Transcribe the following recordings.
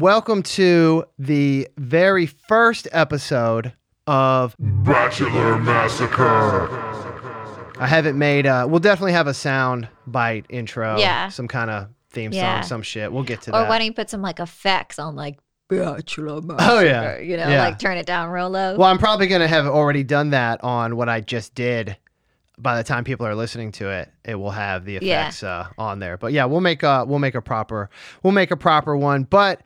welcome to the very first episode of Bachelor Massacre. I haven't made. Uh, we'll definitely have a sound bite intro. Yeah. Some kind of theme Yeah. song, some shit. We'll get to Or that. Or why don't you put some like effects on like Bachelor Massacre? Oh, yeah. You know, Yeah. like turn it down real low. well, I'm probably gonna have already done that on what I just did. By the time people are listening to it, it will have the Yeah. effects uh, on there. But yeah, we'll make a we'll make a proper we'll make a proper one. But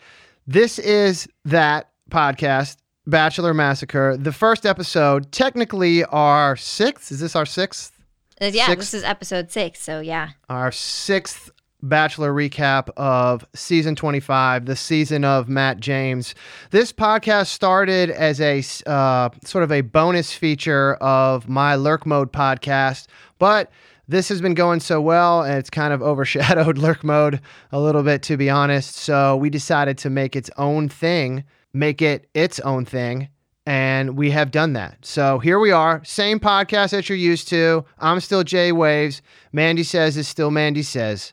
this is that podcast, Bachelor Massacre. The first episode, technically our sixth. Is this our sixth? Uh, yeah, six- this is episode six. So yeah. our sixth Bachelor recap of season 25, the season of Matt James. This podcast started as a uh, sort of a bonus feature of my Lurk Mode podcast, but this has been going so well and it's kind of overshadowed Lurk Mode a little bit, to be honest. So we decided to make its own thing, make it its own thing. And we have done that. So here we are, same podcast that you're used to. I'm still Jay Waves. Mandy Says is still Mandy Says.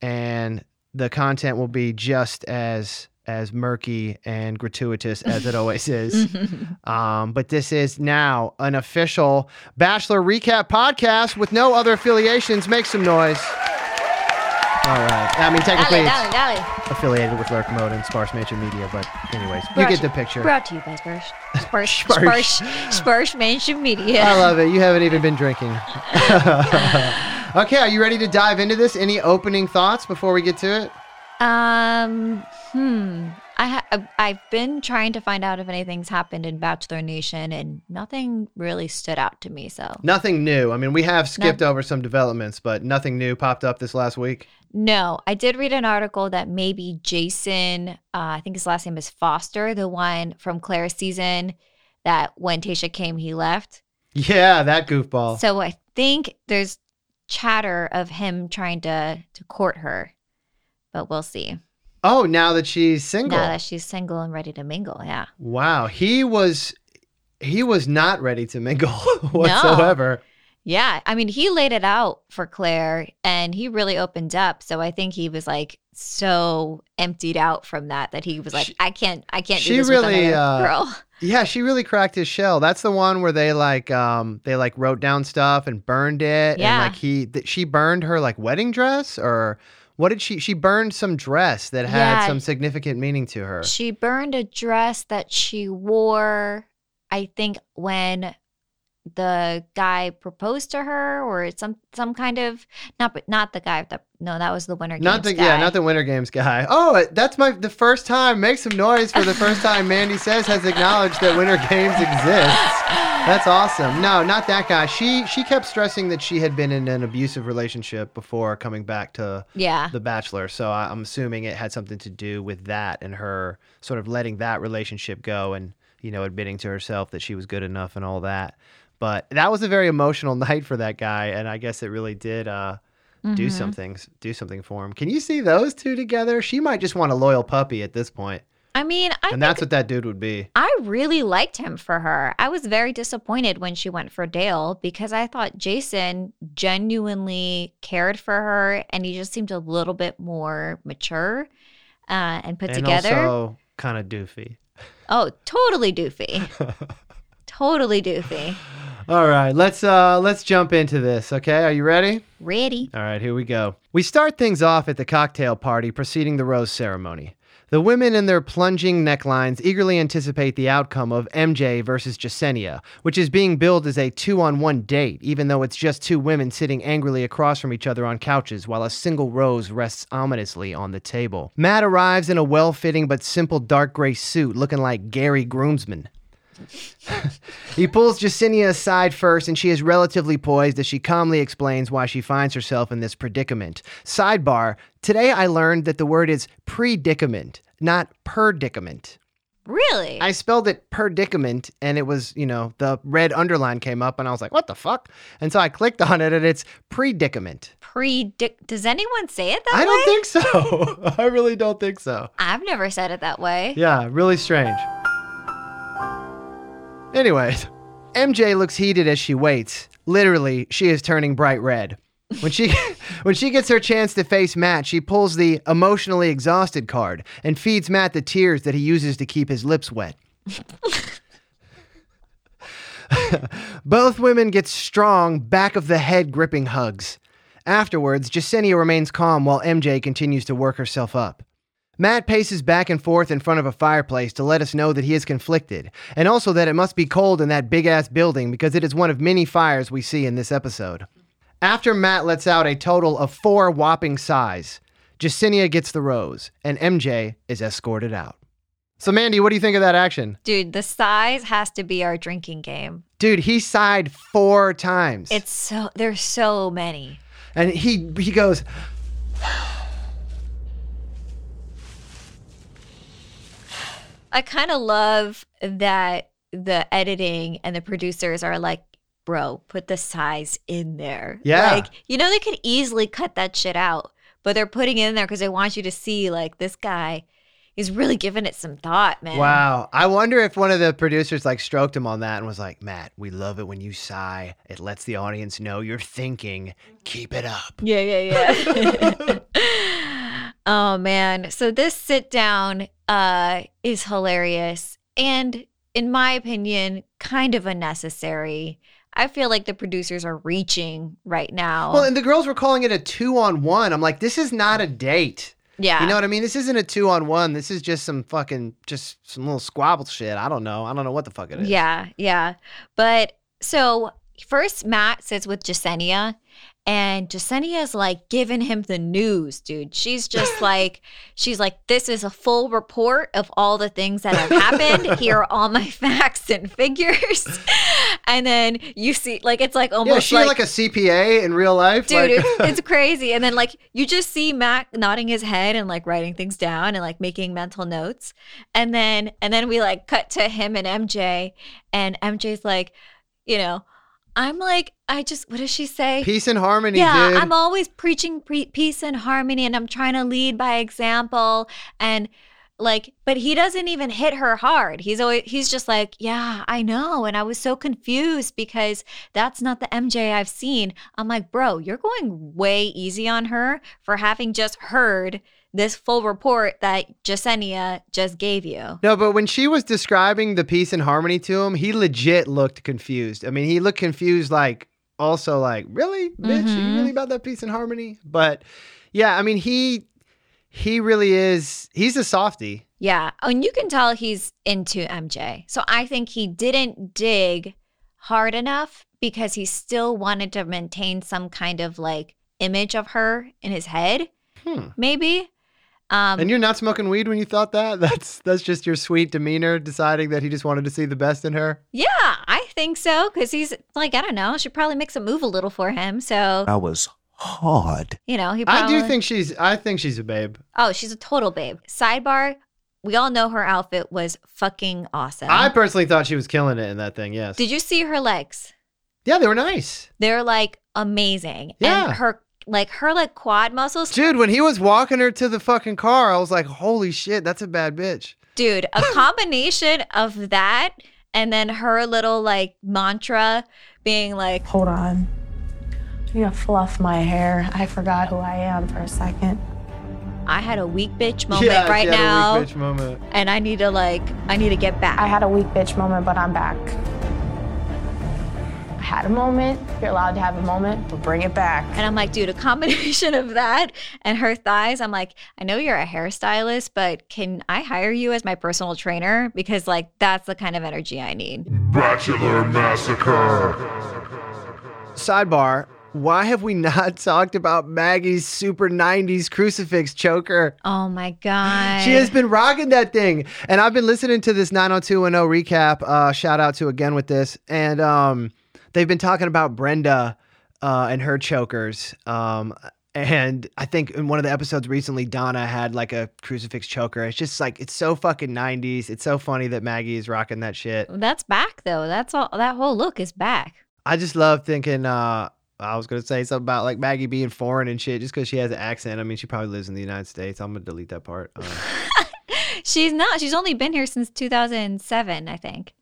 And the content will be just as as murky and gratuitous as it always is. Um, but this is now an official Bachelor Recap podcast with no other affiliations. Make some noise. All right. I mean, technically, it's dale, dale. affiliated with Lurk Mode and Sparse Mansion Media, but anyways, you get the picture. Brought to you by Sparse, Sparse, Sparse, Sparse, Spurs Mansion Media. I love it. You haven't even been drinking. okay, are you ready to dive into this? Any opening thoughts before we get to it? Um, hmm. I ha- I've- I've been trying to find out if anything's happened in Bachelor Nation, and nothing really stood out to me. So Nothing new. I mean, we have skipped over some developments, but nothing new popped up this last week. no, I did read an article that maybe Jason, uh, I think his last name is Foster, the one from Claire's season, that when Tasha came, he left. Yeah, that goofball. So I think there's chatter of him trying to to court her, but we'll see. oh, now that she's single. Now that she's single and ready to mingle, yeah. wow, he was he was not ready to mingle whatsoever. Yeah, I mean, he laid it out for Claire and he really opened up. So I think he was like so emptied out from that that he was like, She- I can't, I can't she do this really, with uh, girl. Yeah, she really cracked his shell. That's the one where they like um they like wrote down stuff and burned it. Yeah. And like he th- she burned her like wedding dress or what did she she burned some dress that had Yeah. some significant meaning to her. She burned a dress that she wore, I think, when the guy proposed to her, or some some kind of not, but not the guy that no, that was the winner. Games. Not the Games yeah, not the Winter Games guy. Oh, that's my the first time. Make some noise for the first time. Mandy says has acknowledged that Winter Games exists. That's awesome. No, not that guy. She she kept stressing that she had been in an abusive relationship before coming back to yeah. The Bachelor. So I- I'm assuming it had something to do with that and her sort of letting that relationship go and you know admitting to herself that she was good enough and all that. But that was a very emotional night for that guy, and I guess it really did uh, do Mhm. something do something for him. Can you see those two together? She might just want a loyal puppy at this point, I mean, I and that's what that dude would be. I really liked him for her. I was very disappointed when she went for Dale because I thought Jason genuinely cared for her and he just seemed a little bit more mature uh, and put and together. also kind of doofy. oh, totally doofy. totally doofy. All right, let's uh let's jump into this. Okay, are you ready? Ready? All right, here we go. We start things off at the cocktail party preceding the rose ceremony. The women in their plunging necklines eagerly anticipate the outcome of MJ versus Jasenia, which is being billed as a two on one date, even though it's just two women sitting angrily across from each other on couches while a single rose rests ominously on the table. Matt arrives in a well fitting but simple dark gray suit looking like Gary Groomsman. He pulls Jasenia aside first, and she is relatively poised as she calmly explains why she finds herself in this predicament. Sidebar Today I learned that the word is predicament, not predicament. Really? I spelled it predicament, and it was, you know, the red underline came up, and I was like, what the fuck? And so I clicked on it, and it's predicament. Predict. Does anyone say it that I way? I don't think so. I really don't think so. I've never said it that way. Yeah, really strange. Anyways, MJ looks heated as she waits. Literally, she is turning bright red. When she When she gets her chance to face Matt, she pulls the emotionally exhausted card and feeds Matt the tears that he uses to keep his lips wet. Both women get strong, back of the head gripping hugs. Afterwards, Jasenia remains calm while MJ continues to work herself up. Matt paces back and forth in front of a fireplace to let us know that he is conflicted, and also that it must be cold in that big ass building because it is one of many fires we see in this episode. After Matt lets out a total of four whopping sighs, Jasenia gets the rose, and MJ is escorted out. So, Mandy, what do you think of that action? Dude, the sighs has to be our drinking game. Dude, he sighed four times. It's so there's so many. and he he goes, I kind of love that the editing and the producers are like, bro, put the sighs in there. Yeah. Like, you know, they could easily cut that shit out, but they're putting it in there because they want you to see, like, this guy is really giving it some thought, man. Wow. I wonder if one of the producers like stroked him on that and was like, Matt, we love it when you sigh. It lets the audience know you're thinking. Keep it up. Yeah, yeah, yeah. oh man. So this sit down uh is hilarious and in my opinion kind of unnecessary. I feel like the producers are reaching right now. Well, and the girls were calling it a two on one. I'm like, this is not a date. yeah. You know what I mean? This isn't a two on one. This is just some fucking, just some little squabble shit. I don't know. I don't know what the fuck it is. Yeah, yeah. But so first Matt sits with Jasenia and Jasenia is like giving him the news, dude. She's just like, she's like, this is a full report of all the things that have happened. Here are all my facts and figures. and then you see, like, it's like almost is she like, a CPA in real life? Dude, Like- it's, it's crazy. And then like you just see Mac nodding his head and like writing things down and like making mental notes. And then and then we like cut to him and MJ and MJ's like, you know, I'm like I just what does she say? peace and harmony, yeah, dude. I'm always preaching pre- peace and harmony and I'm trying to lead by example and like but he doesn't even hit her hard. He's always he's just like, "Yeah, I know." And I was so confused because that's not the MJ I've seen. I'm like, "Bro, you're going way easy on her for having just heard this full report that Jasenia just gave you." No, but when she was describing the peace and harmony to him, he legit looked confused. I mean, he looked confused, like also like, really, bitch, are you really about that peace and harmony? But yeah, I mean, he he really is. He's a softie. Yeah. And you can tell he's into MJ. So I think he didn't dig hard enough because he still wanted to maintain some kind of like image of her in his head, Hmm. maybe. Um, And you're not smoking weed when you thought that? That's that's just your sweet demeanor, deciding that he just wanted to see the best in her. yeah, I think so because he's like, I don't know, She probably makes a move a little for him. So, That was hard. you know, he I do think she's. I think she's a babe. Oh, she's a total babe. Sidebar, we all know her outfit was fucking awesome. I personally thought she was killing it in that thing. Yes. Did you see her legs? yeah, they were nice. They're like amazing. Yeah. And her like her like quad muscles. Dude, when he was walking her to the fucking car, I was like, holy shit, that's a bad bitch. Dude, a combination of that and then her little like mantra being like, Hold on. I'm gonna fluff my hair. I forgot who I am for a second. I had a weak bitch moment yeah, right she had now. A weak bitch moment. and I need to like I need to get back. I had a weak bitch moment, but I'm back. I had a moment. You're allowed to have a moment, but bring it back. and I'm like, dude, a combination of that and her thighs. I'm like, I know you're a hairstylist, but can I hire you as my personal trainer? Because like that's the kind of energy I need. Bachelor Massacre. Sidebar. Why have we not talked about Maggie's super 90s crucifix choker? Oh my God. She has been rocking that thing. And I've been listening to this 90210 recap. Uh, shout out to again with this. And um, they've been talking about Brenda uh, and her chokers. Um, and I think in one of the episodes recently, Donna had like a crucifix choker. It's just like, it's so fucking 90s. It's so funny that Maggie is rocking that shit. That's back though. That's all that whole look is back. I just love thinking, uh, I was going to say something about like Maggie being foreign and shit just because she has an accent. I mean, she probably lives in the United States. I'm going to delete that part. Uh, She's not. She's only been here since 2007, I think.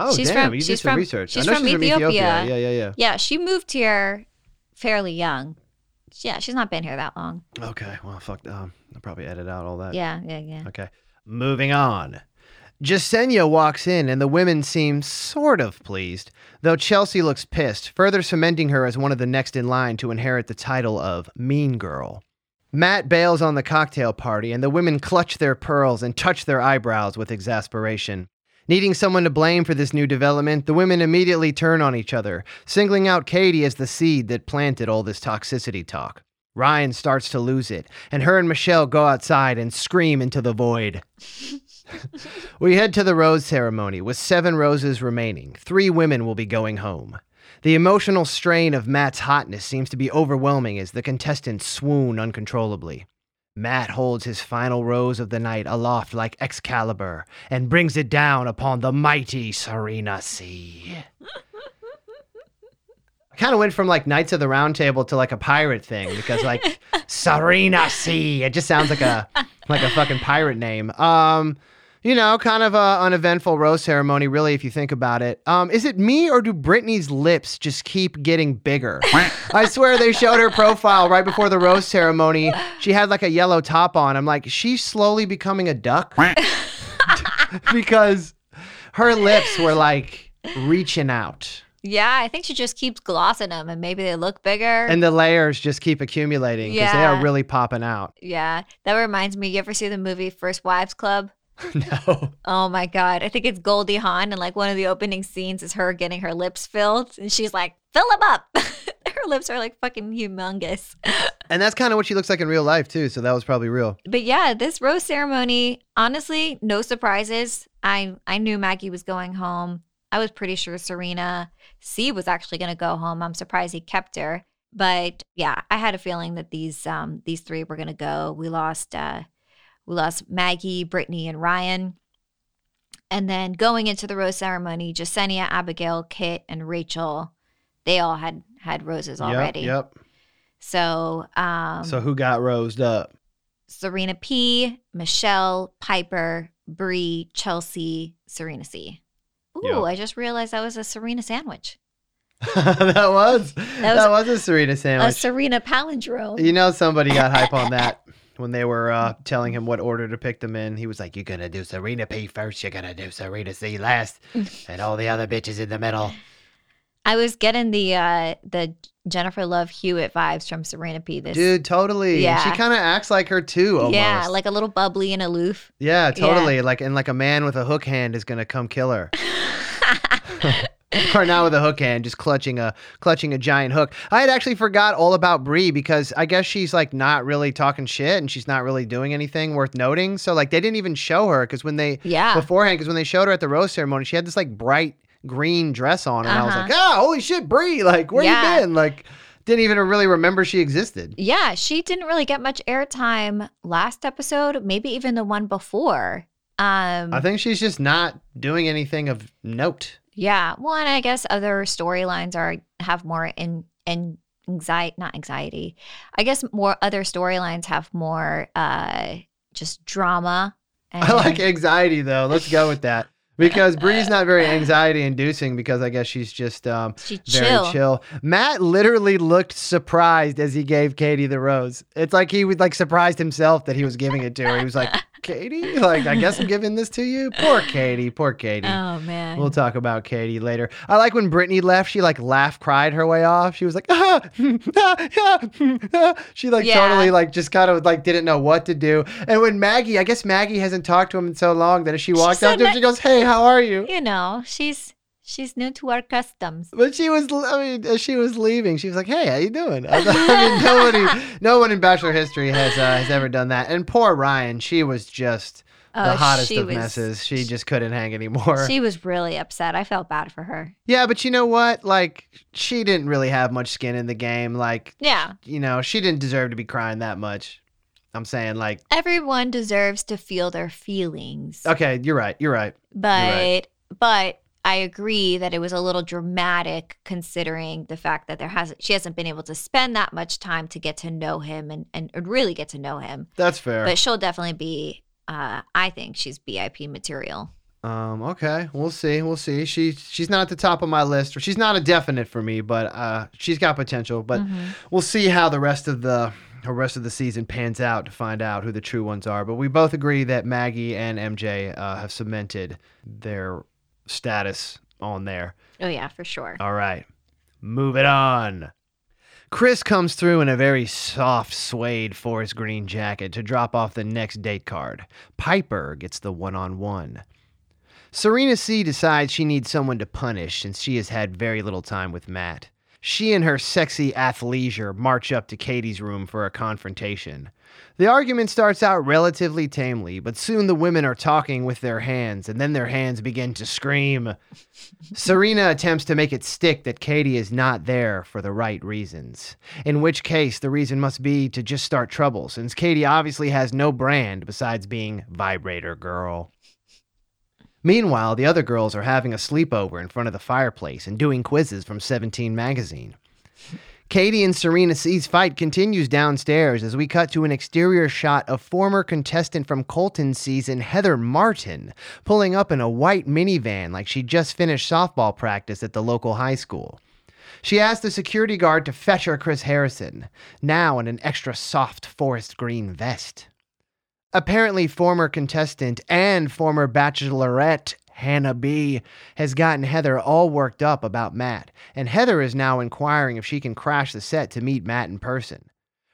Oh, She's damn. from- you did she's some from- research. she's from she's from Ethiopia. Ethiopia. Yeah, yeah, yeah. Yeah, she moved here fairly young. Yeah, she's not been here that long. Okay, well, fuck. Um, I'll probably edit out all that. Yeah, yeah, yeah. Okay. Moving on. Jasenia walks in and the women seem sort of pleased, though Chelsea looks pissed, further cementing her as one of the next in line to inherit the title of Mean Girl. Matt bails on the cocktail party and the women clutch their pearls and touch their eyebrows with exasperation. Needing someone to blame for this new development, the women immediately turn on each other, singling out Katie as the seed that planted all this toxicity talk. Ryan starts to lose it, and her and Michelle go outside and scream into the void. we head to the rose ceremony with seven roses remaining. Three women will be going home. The emotional strain of Matt's hotness seems to be overwhelming as the contestants swoon uncontrollably. Matt holds his final rose of the night aloft like Excalibur and brings it down upon the mighty Serena Sea. I kind of went from like Knights of the Round Table to like a pirate thing because like Serena Sea, it just sounds like a like a fucking pirate name. Um, you know, kind of a uneventful rose ceremony, really, if you think about it. Um, is it me or do Brittany's lips just keep getting bigger? I swear they showed her profile right before the rose ceremony. She had like a yellow top on. I'm like, she's slowly becoming a duck because her lips were like reaching out. Yeah, I think she just keeps glossing them and maybe they look bigger. And the layers just keep accumulating because they are really popping out. yeah, that reminds me. You ever see the movie First Wives Club? no. Oh my God. I think it's Goldie Hawn. And like one of the opening scenes is her getting her lips filled. And she's like, fill them up. her lips are like fucking humongous. And that's kind of what she looks like in real life, too. So that was probably real. But yeah, this rose ceremony, honestly, no surprises. I, I knew Maggie was going home. I was pretty sure Serena C was actually going to go home. I'm surprised he kept her. But yeah, I had a feeling that these um these three were going to go. We lost uh we lost Maggie, Brittany, and Ryan. And then going into the rose ceremony, Jasenia, Abigail, Kit, and Rachael, they all had had roses already. Yep. So um so who got rosed up? Serena P, Michelle, Pieper, Bri, Chelsea, Serena C. Ooh, Yeah. I just realized that was a Serena sandwich. that was that was, was- a Serena sandwich. A. Serena palindrome. you know, somebody got hype on that when they were uh, telling him what order to pick them in. He was like, "You're gonna do Serena P first. You're gonna do Serena C last, and all the other bitches in the middle." I was getting the uh the Jennifer Love Hewitt vibes from Serena P. This Dude, totally. And She kind of acts like her too. Almost. yeah, like a little bubbly and aloof. Yeah, totally. Like and like a man with a hook hand is gonna come kill her. or not with a hook hand, just clutching a clutching a giant hook. I had actually forgot all about Bri because I guess she's like not really talking shit and she's not really doing anything worth noting. So like they didn't even show her because when they Yeah. beforehand because when they showed her at the rose ceremony, she had this like bright green dress on, and I was Uh-huh. like, ah, holy shit, Bri! Like where Yeah. you been? Like didn't even really remember she existed. Yeah, she didn't really get much airtime last episode, maybe even the one before. Um I think she's just not doing anything of note. Yeah. Well, and I guess other storylines are have more in in anxiety, not anxiety. I guess more other storylines have more uh just drama. And, I like anxiety though. Let's go with that. Because Bri's not very anxiety inducing because I guess she's just um, she very chill. chill. Matt literally looked surprised as he gave Katie the rose. It's like he was like surprised himself that he was giving it to her. He was like, Katie, like I guess I'm giving this to you. Poor Katie, poor Katie. Oh man. We'll talk about Katie later. I like when Brittany left, she like laugh cried her way off. She was like, ah, ah, ah, ah. she like Yeah. totally like just kind of like didn't know what to do. And when Maggie, I guess Maggie hasn't talked to him in so long that if she walked said up to him, she goes, hey, how are you? you know, she's she's new to our customs. But she was, I mean, as she was leaving, she was like, "Hey, how you doing?" I, mean, nobody, no one in Bachelor history has uh, has ever done that. And poor Ryan, she was just the Oh, hottest of was- messes. She just couldn't hang anymore. She was really upset. I felt bad for her. Yeah, but you know what? Like, she didn't really have much skin in the game. Like, Yeah. you know, she didn't deserve to be crying that much. I'm saying, like, Everyone deserves to feel their feelings. okay, you're right. You're right. but right. but I agree that it was a little dramatic considering the fact that there hasn't she hasn't been able to spend that much time to get to know him and and really get to know him. That's fair. But she'll definitely be uh I think she's BIP material. Um, okay, we'll see. We'll see. She she's not at the top of my list, or she's not a definite for me, but uh, she's got potential. But we'll see how the rest of the the rest of the season pans out to find out who the true ones are. But we both agree that Maggie and MJ uh, have cemented their status on there. Oh yeah, for sure. All right, move it on. Chris comes through in a very soft suede forest green jacket to drop off the next date card. Pieper gets the one on one. Serena C decides she needs someone to punish since she has had very little time with Matt. She and her sexy athleisure march up to Katie's room for a confrontation. The argument starts out relatively tamely, but soon the women are talking with their hands, and then their hands begin to scream. Serena attempts to make it stick that Katie is not there for the right reasons, in which case the reason must be to just start trouble, since Katie obviously has no brand besides being Vibrator Girl. Meanwhile, the other girls are having a sleepover in front of the fireplace and doing quizzes from 17 magazine. Katie and Serena C's fight continues downstairs as we cut to an exterior shot of former contestant from Colton season Heather Martin pulling up in a white minivan like she just finished softball practice at the local high school. She asks the security guard to fetch her Chris Harrison, now in an extra soft forest green vest. Apparently, former contestant and former bachelorette Hannah B has gotten Heather all worked up about Matt, and Heather is now inquiring if she can crash the set to meet Matt in person.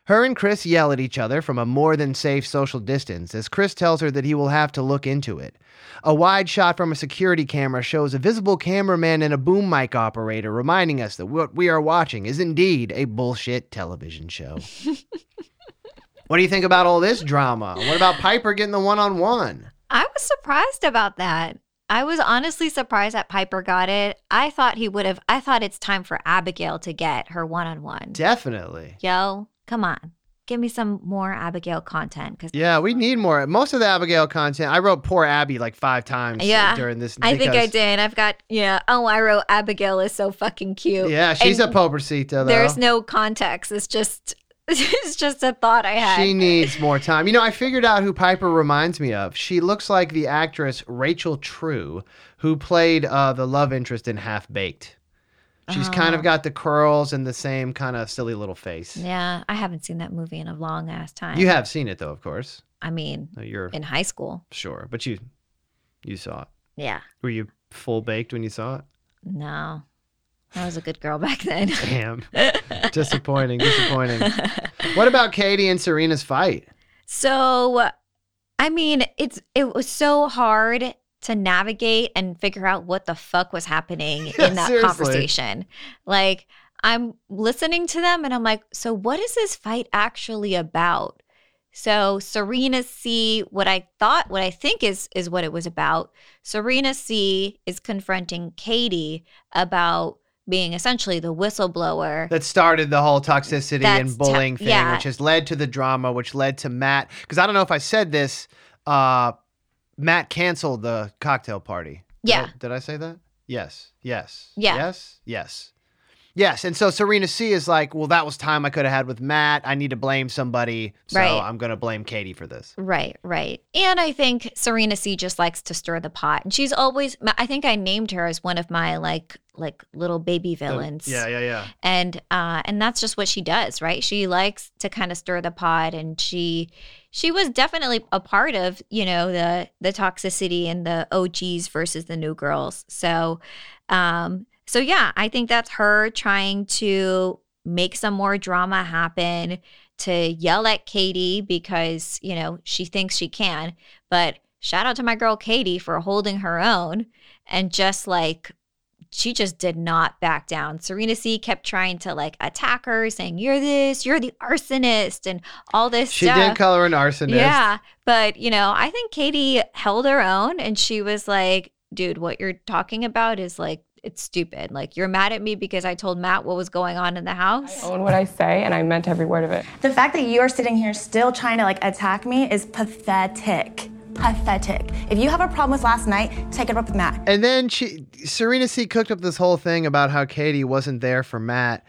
Her and Chris yell at each other from a more than safe social distance as Chris tells her that he will have to look into it. A wide shot from a security camera shows a visible cameraman and a boom mic operator reminding us that what we are watching is indeed a bullshit television show. what do you think about all this drama? What about Pieper getting the one on one? I was surprised about that. I was honestly surprised that Pieper got it. I thought he would have. I thought it's time for Abigail to get her one on one. Definitely. Yo, come on. Give me some more Abigail content because Yeah, we need more. Most of the Abigail content, I wrote poor Abby like five times Yeah, during this. I think I did. I've got yeah. Oh, I wrote Abigail is so fucking cute. Yeah, she's And a pobrecita though. There's no context. It's just it's just a thought I had. She needs more time. You know, I figured out who Pieper reminds me of. She looks like the actress Rachel True, who played uh, the love interest in Half Baked. She's kind of got the curls and the same kind of silly little face. yeah, I haven't seen that movie in a long ass time. You have seen it though, of course. I mean, Uh, You're in high school. sure, but you you saw it. Yeah. Were you full baked when you saw it? No. I was a good girl back then. Damn. disappointing, disappointing. What about Katie and Serena's fight? So, I mean, it's it was so hard to navigate and figure out what the fuck was happening Yeah, in that seriously. conversation. Like, I'm listening to them and I'm like, so what is this fight actually about? So Serena C, what I thought, what I think is is what it was about. Serena C is confronting Katie about being essentially the whistleblower. that started the whole toxicity and bullying thing, yeah. which has led to the drama, which led to Matt. Because I don't know if I said this, uh, Matt canceled the cocktail party. Did Yeah. I- did I say that? Yes. Yes. Yeah. Yes. Yes. Yes. And so Serena C is like, well, that was time I could have had with Matt. I need to blame somebody. So Right. I'm going to blame Katie for this. Right, right. And I think Serena C just likes to stir the pot. And she's always I think I named her as one of my like like little baby villains. Yeah. Yeah. Yeah. And uh and that's just what she does, right? She likes to kind of stir the pot and she she was definitely a part of, you know, the the toxicity and the OGs versus the new girls. So um so yeah, I think that's her trying to make some more drama happen to yell at Katie because, you know, she thinks she can. But shout out to my girl Katie for holding her own and just like she just did not back down. Serena C kept trying to like attack her, saying, You're this, you're the arsonist, and all this She stuff. did call her an arsonist. Yeah. But, you know, I think Katie held her own and she was like, dude, what you're talking about is like, it's stupid. Like, you're mad at me because I told Matt what was going on in the house. I own what I say, and I meant every word of it. The fact that you are sitting here still trying to like attack me is pathetic. Pathetic. If you have a problem with last night, take it up with Matt. And then she, Serena C, cooked up this whole thing about how Katie wasn't there for Matt,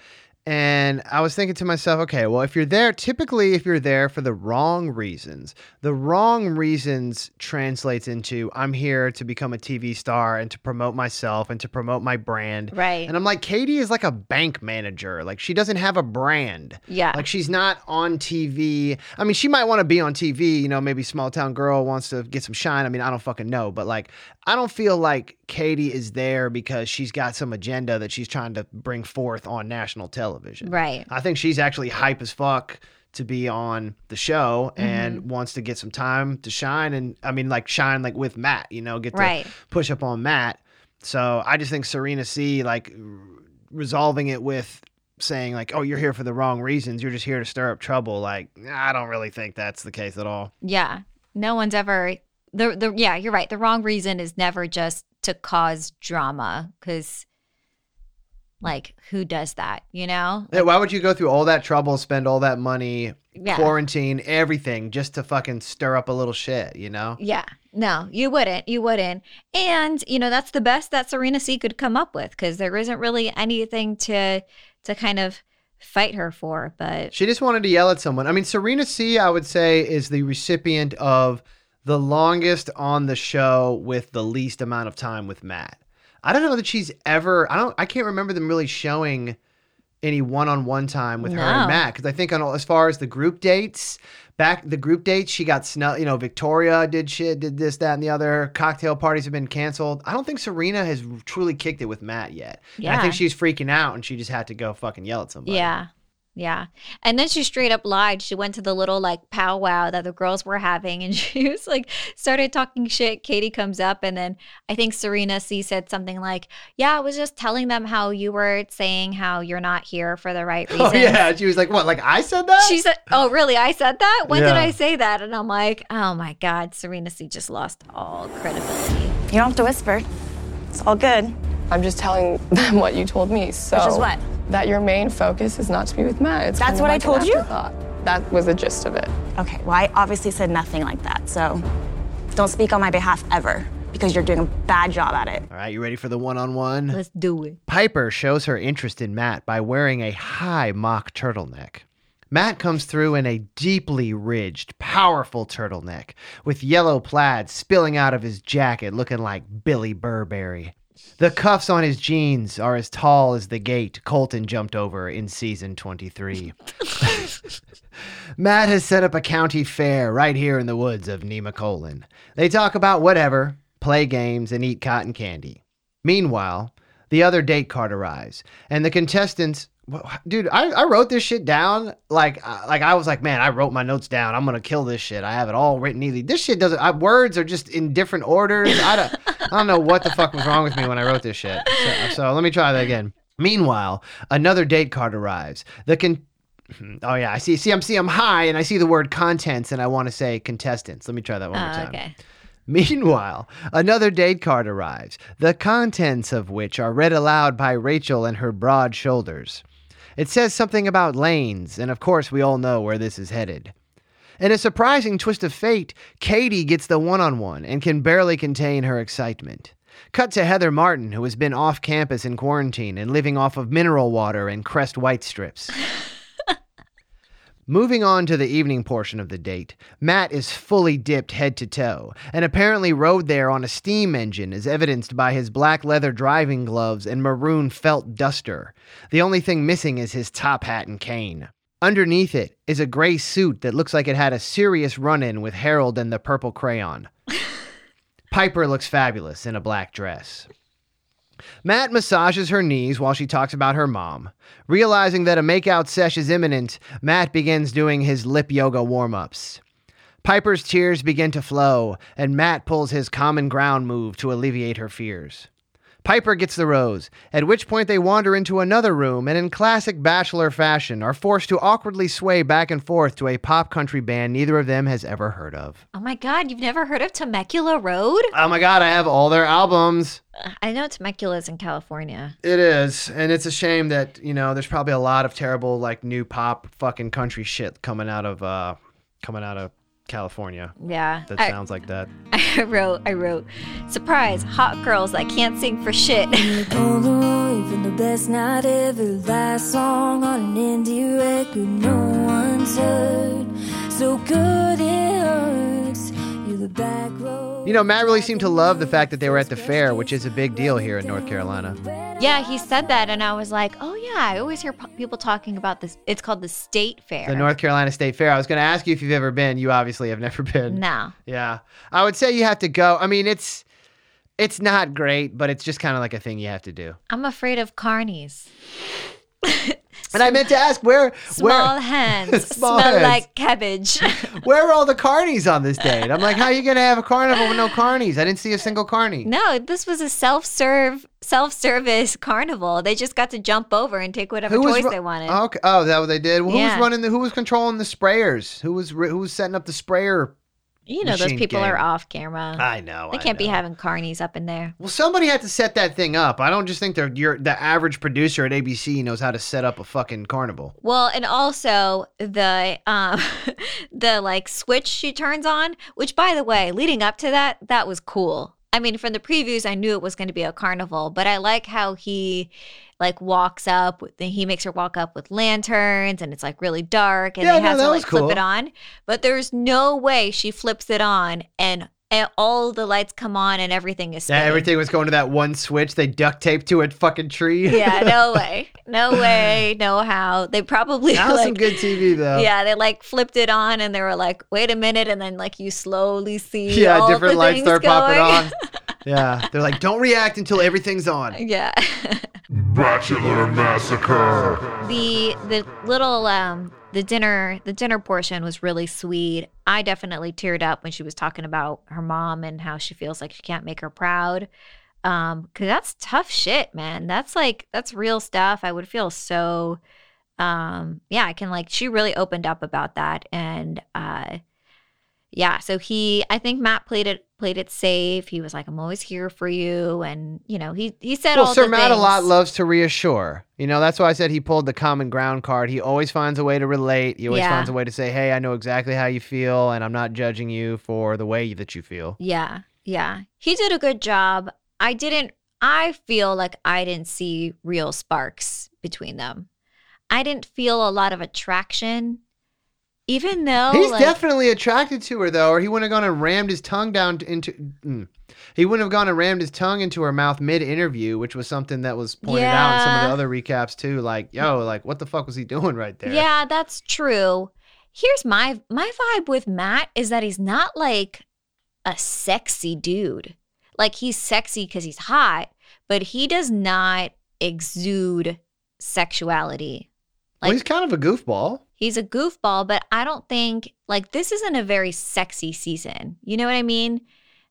And I was thinking to myself, okay, well, if you're there, typically if you're there for the wrong reasons, the wrong reasons translates into I'm here to become a TV star and to promote myself and to promote my brand. Right. And I'm like, Katie is like a bank manager. Like she doesn't have a brand. Yeah. Like she's not on TV. I mean, she might want to be on TV, you know, maybe small town girl wants to get some shine. I mean, I don't fucking know, but like I don't feel like Katie is there because she's got some agenda that she's trying to bring forth on national television. Right. I think she's actually hype as fuck to be on the show and Mm-hmm. wants to get some time to shine and I mean like shine like with Matt, you know, get to Right. push up on Matt. So I just think Serena C like r- resolving it with saying like, "Oh, you're here for the wrong reasons. You're just here to stir up trouble." Like, I don't really think that's the case at all. Yeah. No one's ever the the yeah, you're right. The wrong reason is never just to cause drama cuz like who does that, you know? Yeah, why would you go through all that trouble, spend all that money, Yeah. quarantine, everything just to fucking stir up a little shit, you know? Yeah. No, you wouldn't. You wouldn't. And, you know, that's the best that Serena C could come up with cuz there isn't really anything to to kind of fight her for, but She just wanted to yell at someone. I mean, Serena C, I would say, is the recipient of the longest on the show with the least amount of time with Matt. I don't know that she's ever. I don't. I can't remember them really showing any one-on-one time with her and Matt because I think on all- as far as the group dates, back the group dates, she got snub. You know, Victoria did shit, did this, that, and the other. Cocktail parties have been canceled. I don't think Serena has truly kicked it with Matt yet. And I think she's freaking out and she just had to go fucking yell at somebody. Yeah. Yeah. And then she straight up lied. She went to the little like powwow that the girls were having and she was like started talking shit. Katie comes up and then I think Serena C said something like, Yeah, I was just telling them how you were saying how you're not here for the right reason. Oh yeah, she was like, "What? Like I said that?" She said, Oh, really? I said that? When did I say that? And I'm like, Oh my God, Serena C just lost all credibility. You don't have to whisper. It's all good. I'm just telling them what you told me. So Which is what? That your main focus is not to be with Matt. It's That's kind of what I like an told you? afterthought. That was the gist of it. Okay, well, I obviously said nothing like that, so don't speak on my behalf ever because you're doing a bad job at it. All right, you ready for the one-on-one? Let's do it. Pieper shows her interest in Matt by wearing a high mock turtleneck. Matt comes through in a deeply ridged, powerful turtleneck with yellow plaid spilling out of his jacket looking like Billy Burberry. The cuffs on his jeans are as tall as the gate Colton jumped over in season 23. Matt has set up a county fair right here in the woods of Nemacolin. They talk about whatever, play games, and eat cotton candy. Meanwhile, the other date card arrives, and the contestants. Dude, I, I wrote this shit down like uh, like I was like, man, I wrote my notes down. I'm gonna kill this shit. I have it all written neatly. This shit doesn't. I, words are just in different orders. I don't I don't know what the fuck was wrong with me when I wrote this shit. So, so let me try that again. Meanwhile, another date card arrives. The con- Oh yeah, I see. See, I'm see, I'm high, and I see the word contents, and I want to say contestants. Let me try that one more Oh, time. okay. Meanwhile, another date card arrives, the contents of which are read aloud by Rachael and her broad shoulders. It says something about lanes, and of course, we all know where this is headed. In a surprising twist of fate, Katie gets the one on one and can barely contain her excitement. Cut to Heather Martin, who has been off campus in quarantine and living off of mineral water and Crest White strips. Moving on to the evening portion of the date, Matt is fully dipped head to toe, and apparently rode there on a steam engine, as evidenced by his black leather driving gloves and maroon felt duster. The only thing missing is his top hat and cane. Underneath it is a gray suit that looks like it had a serious run in with Harold and the purple crayon. Pieper looks fabulous in a black dress. Matt massages her knees while she talks about her mom. Realizing that a makeout sesh is imminent, Matt begins doing his lip yoga warm ups. Pieper's tears begin to flow, and Matt pulls his common ground move to alleviate her fears. Pieper gets the rose, at which point they wander into another room and, in classic bachelor fashion, are forced to awkwardly sway back and forth to a pop country band neither of them has ever heard of. Oh my God, you've never heard of Temecula Road? Oh my god, I have all their albums. I know Temecula is in California. It is, and it's a shame that you know there's probably a lot of terrible like new pop fucking country shit coming out of uh coming out of California. Yeah. That I, sounds like that. I wrote, I wrote, surprise, hot girls that can't sing for shit. Polaroid from the best night ever. Last song on an indie record no one's heard. So good it hurts. You're the back row. You know, Matt really seemed to love the fact that they were at the fair, which is a big deal here in North Carolina. yeah, he said that, and I was like, oh yeah, I always hear po- people talking about this. It's called the State Fair. The North Carolina State Fair. I was going to ask you if you've ever been. You obviously have never been. No. Yeah. I would say you have to go. I mean, it's it's not great, but it's just kind of like a thing you have to do. I'm afraid of carnies. And I meant to ask where Small where hands Small smell hands. like cabbage. where are all the carnies on this date? I'm like, how are you going to have a carnival with no carnies? I didn't see a single carny. no, this was a self-serve, self-service carnival. They just got to jump over and take whatever toys ru- they wanted. Okay. Oh, that what they did? Well, who Yeah. was running the? Who was controlling the sprayers? Who was who was setting up the sprayer? You know, those people game. are off camera. I know. they I can't be having carnies up in there. Well, somebody had to set that thing up. I don't just think they're you're, the average producer at ABC knows how to set up a fucking carnival. Well, and also the um the like switch she turns on, which by the way, leading up to that, that was cool. I mean, from the previews I knew it was going to be a carnival, but I like how he like walks up with he makes her walk up with lanterns and it's like really dark and Yeah, they no, have to like flip it on. But there's no way she flips it on and, and all the lights come on and everything is Yeah, everything was going to that one switch they duct taped to a fucking tree. yeah, no way. No way, no how. They probably that was like some good TV though. yeah, they like flipped it on and they were like, wait a minute. And then like you slowly see Yeah, different lights start popping on. Yeah, they're like, don't react until everything's on. yeah. Bachelor Massacre. the the little um the dinner the dinner portion was really sweet. I definitely teared up when she was talking about her mom and how she feels like she can't make her proud. Um, cause that's tough shit, man. That's like that's real stuff. I would feel so um yeah, I can like she really opened up about that and uh yeah, so he I think Matt played it played it safe. He was like, I'm always here for you and you know, he he said Well, all Sir Matt a lot loves to reassure. You know, that's why I said he pulled the common ground card. He always finds a way to relate. He always Yeah. finds a way to say, "Hey, I know exactly how you feel, and I'm not judging you for the way that you feel." Yeah, yeah. He did a good job. I didn't, I feel like I didn't see real sparks between them. I didn't feel a lot of attraction, even though. He's like, definitely attracted to her, though, or he wouldn't have gone and rammed his tongue down into. Mm. He wouldn't have gone and rammed his tongue into her mouth mid-interview, which was something that was pointed out in some of the other recaps too. Like, yo, like, what the fuck was he doing right there? Yeah, that's true. Here's my my vibe with Matt is that he's not like a sexy dude. Like he's sexy because he's hot, but he does not exude sexuality. well, like- he's kind of a goofball. He's a goofball, but I don't think like this isn't a very sexy season. You know what I mean?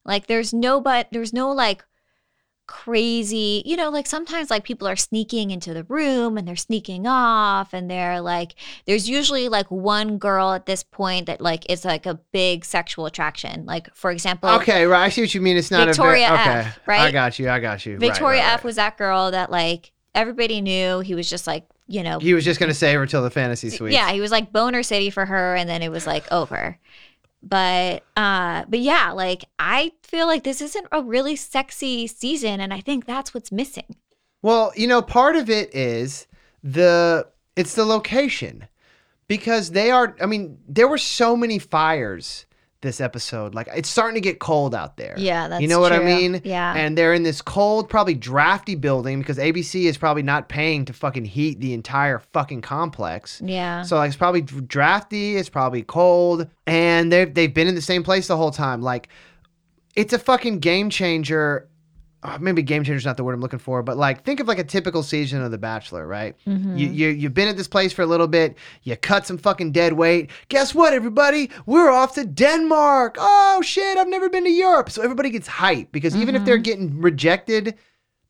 Like there's no but there's no like crazy, you know, like sometimes like people are sneaking into the room and they're sneaking off and they're like there's usually like one girl at this point that like is like a big sexual attraction. Like for example, Okay, right. I see what you mean. It's not Victoria a very, F, okay. right? I got you. I got you. Right, Victoria right, F right. was that girl that like everybody knew. He was just like, you know, He was just gonna save her till the fantasy suite. yeah, he was like boner city for her, and then it was like over. But uh, but yeah, like I feel like this isn't a really sexy season, and I think that's what's missing. Well, you know, part of it is the it's the location because they are. I mean, there were so many fires this episode. Like it's starting to get cold out there. Yeah, that's true. you know what I mean. Yeah. And they're in this cold, probably drafty building because ABC is probably not paying to fucking heat the entire fucking complex. Yeah, So like it's probably drafty, it's probably cold, and they've they've been in the same place the whole time. Like it's a fucking game changer. Uh, Maybe game changer is not the word I'm looking for, but like think of like a typical season of The Bachelor, right? Mm-hmm. You, you you've been at this place for a little bit, you cut some fucking dead weight. Guess what, everybody? We're off to Denmark. Oh shit, I've never been to Europe. So everybody gets hyped because even if Mm-hmm. they're getting rejected,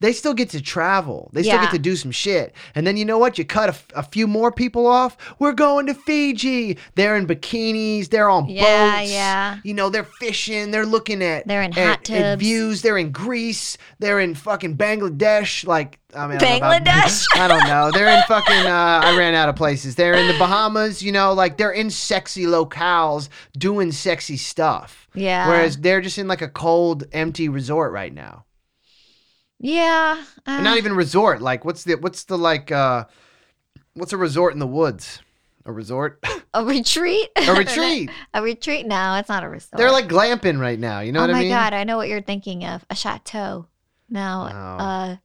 they still get to travel. They still Yeah. get to do some shit. And then you know what? You cut a, f- a few more people off. We're going to Fiji. They're in bikinis. They're on Yeah, boats. yeah. You know, they're fishing. They're looking at They're in hot at tubs. views. They're in Greece. They're in fucking Bangladesh. Like I mean, I don't about- Bangladesh? I don't know. They're in fucking. Uh, I ran out of places. They're in the Bahamas. You know, like they're in sexy locales doing sexy stuff. Yeah. Whereas they're just in like a cold, empty resort right now. Yeah. Uh, not even resort. Like what's the what's the like uh what's a resort in the woods? A resort? a retreat. a retreat. a retreat? No, it's not a resort. They're like glamping right now. You know oh what I mean? Oh my god, I know what you're thinking of. A chateau. No. No. Uh.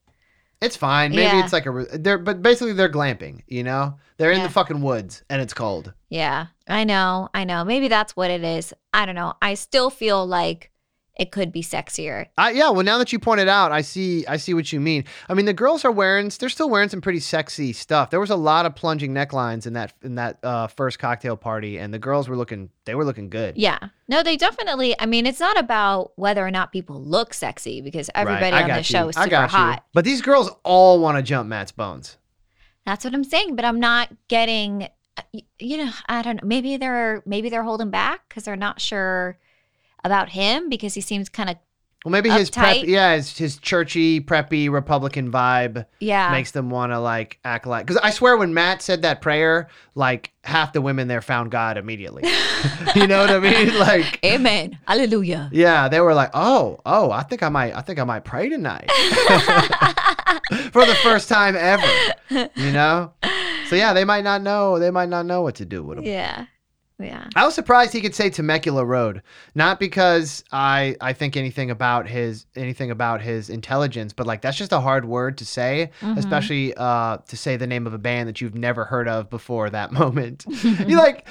It's fine. Maybe Yeah. it's like a re- they're but basically they're glamping, you know? They're in Yeah. the fucking woods and it's cold. Yeah. I know. I know. Maybe that's what it is. I don't know. I still feel like it could be sexier. I, yeah, well now that you pointed out, I see I see what you mean. I mean the girls are wearing they're still wearing some pretty sexy stuff. There was a lot of plunging necklines in that in that uh, first cocktail party and the girls were looking they were looking good. Yeah. No, they definitely. I mean, it's not about whether or not people look sexy because everybody I on the show you. is I super hot. But these girls all want to jump Matt's bones. That's what I'm saying. But I'm not getting. You know, I don't know. Maybe they're maybe they're holding back because they're not sure about him because he seems kind of Well, maybe his prep, yeah, his, his churchy, preppy Republican vibe yeah. makes them want to like act like. Because I swear, when Matt said that prayer, like half the women there found God immediately. you know what I mean? Like, Amen. Hallelujah. yeah, they were like, oh, oh, I think I might, I think I might pray tonight for the first time ever. You know? So yeah, they might not know. They might not know what to do with him. Yeah. Yeah. I was surprised he could say Temecula Road, not because I I think anything about his anything about his intelligence, but like that's just a hard word to say, Mm-hmm. especially uh, to say the name of a band that you've never heard of before that moment. you like,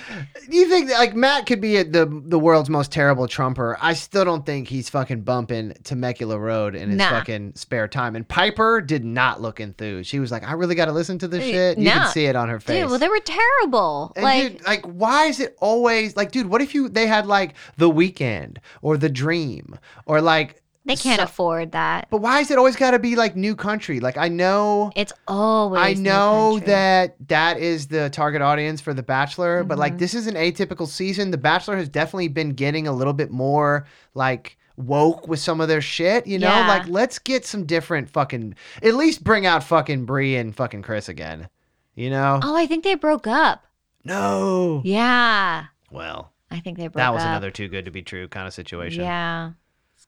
you think that, like Matt could be the the world's most terrible trumper? I still don't think he's fucking bumping Temecula Road in his Nah. fucking spare time. And Pieper did not look enthused. She was like, I really got to listen to this shit. You no. can see it on her face. Dude, well, they were terrible. And like, dude, like, why is it always like, dude? What if you they had like the Weeknd or the dream or like they can't so- afford that. But why is it always got to be like new country? Like I know. It's always. I know that that is the target audience for The Bachelor, but Mm-hmm. like this is an atypical season. The Bachelor has definitely been getting a little bit more like woke with some of their shit, you know? Yeah. Like let's get some different fucking at least bring out fucking Bri and fucking Chris again. You know? Oh, I think they broke up. No. Yeah. Well, I think they broke that was up. another too good to be true kind of situation. Yeah.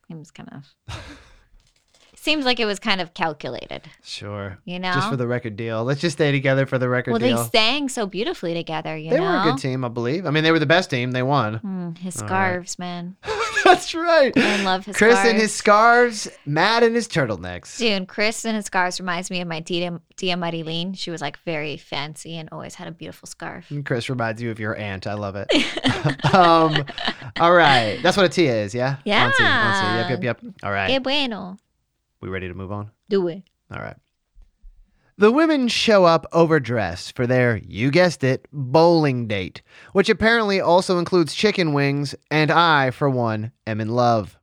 Seems kind of. Seems like it was kind of calculated. Sure. You know? Just for the record deal. Let's just stay together for the record Well, deal. they sang so beautifully together. You They know. were a good team, I believe. I mean, they were the best team. They won. Mm, his All right. scarves, man. That's right. I love his Chris scarves. and his scarves, Matt and his turtlenecks. Dude, Chris and his scarves reminds me of my Tia, Tia Marilyn. She was like very fancy and always had a beautiful scarf. And Chris reminds you of your aunt. I love it. um, all right. That's what a Tia is, yeah? Yeah. Auntie, auntie. Yep, yep, yep. All right. Que bueno. We ready to move on? Do it. All right. The women show up overdressed for their, you guessed it, bowling date, which apparently also includes chicken wings, and I, for one, am in love.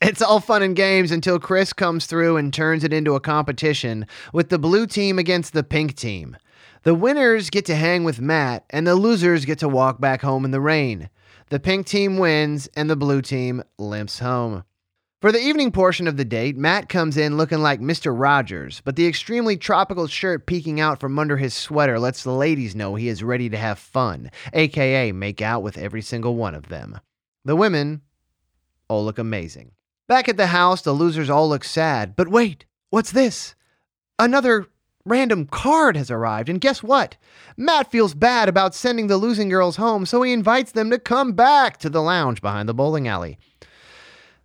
It's all fun and games until Chris comes through and turns it into a competition with the blue team against the pink team. The winners get to hang with Matt, and the losers get to walk back home in the rain. The pink team wins, and the blue team limps home. For the evening portion of the date, Matt comes in looking like Mr. Rogers, but the extremely tropical shirt peeking out from under his sweater lets the ladies know he is ready to have fun, aka make out with every single one of them. The women all look amazing. Back at the house, the losers all look sad, but wait, what's this? Another random card has arrived, and guess what? Matt feels bad about sending the losing girls home, so he invites them to come back to the lounge behind the bowling alley.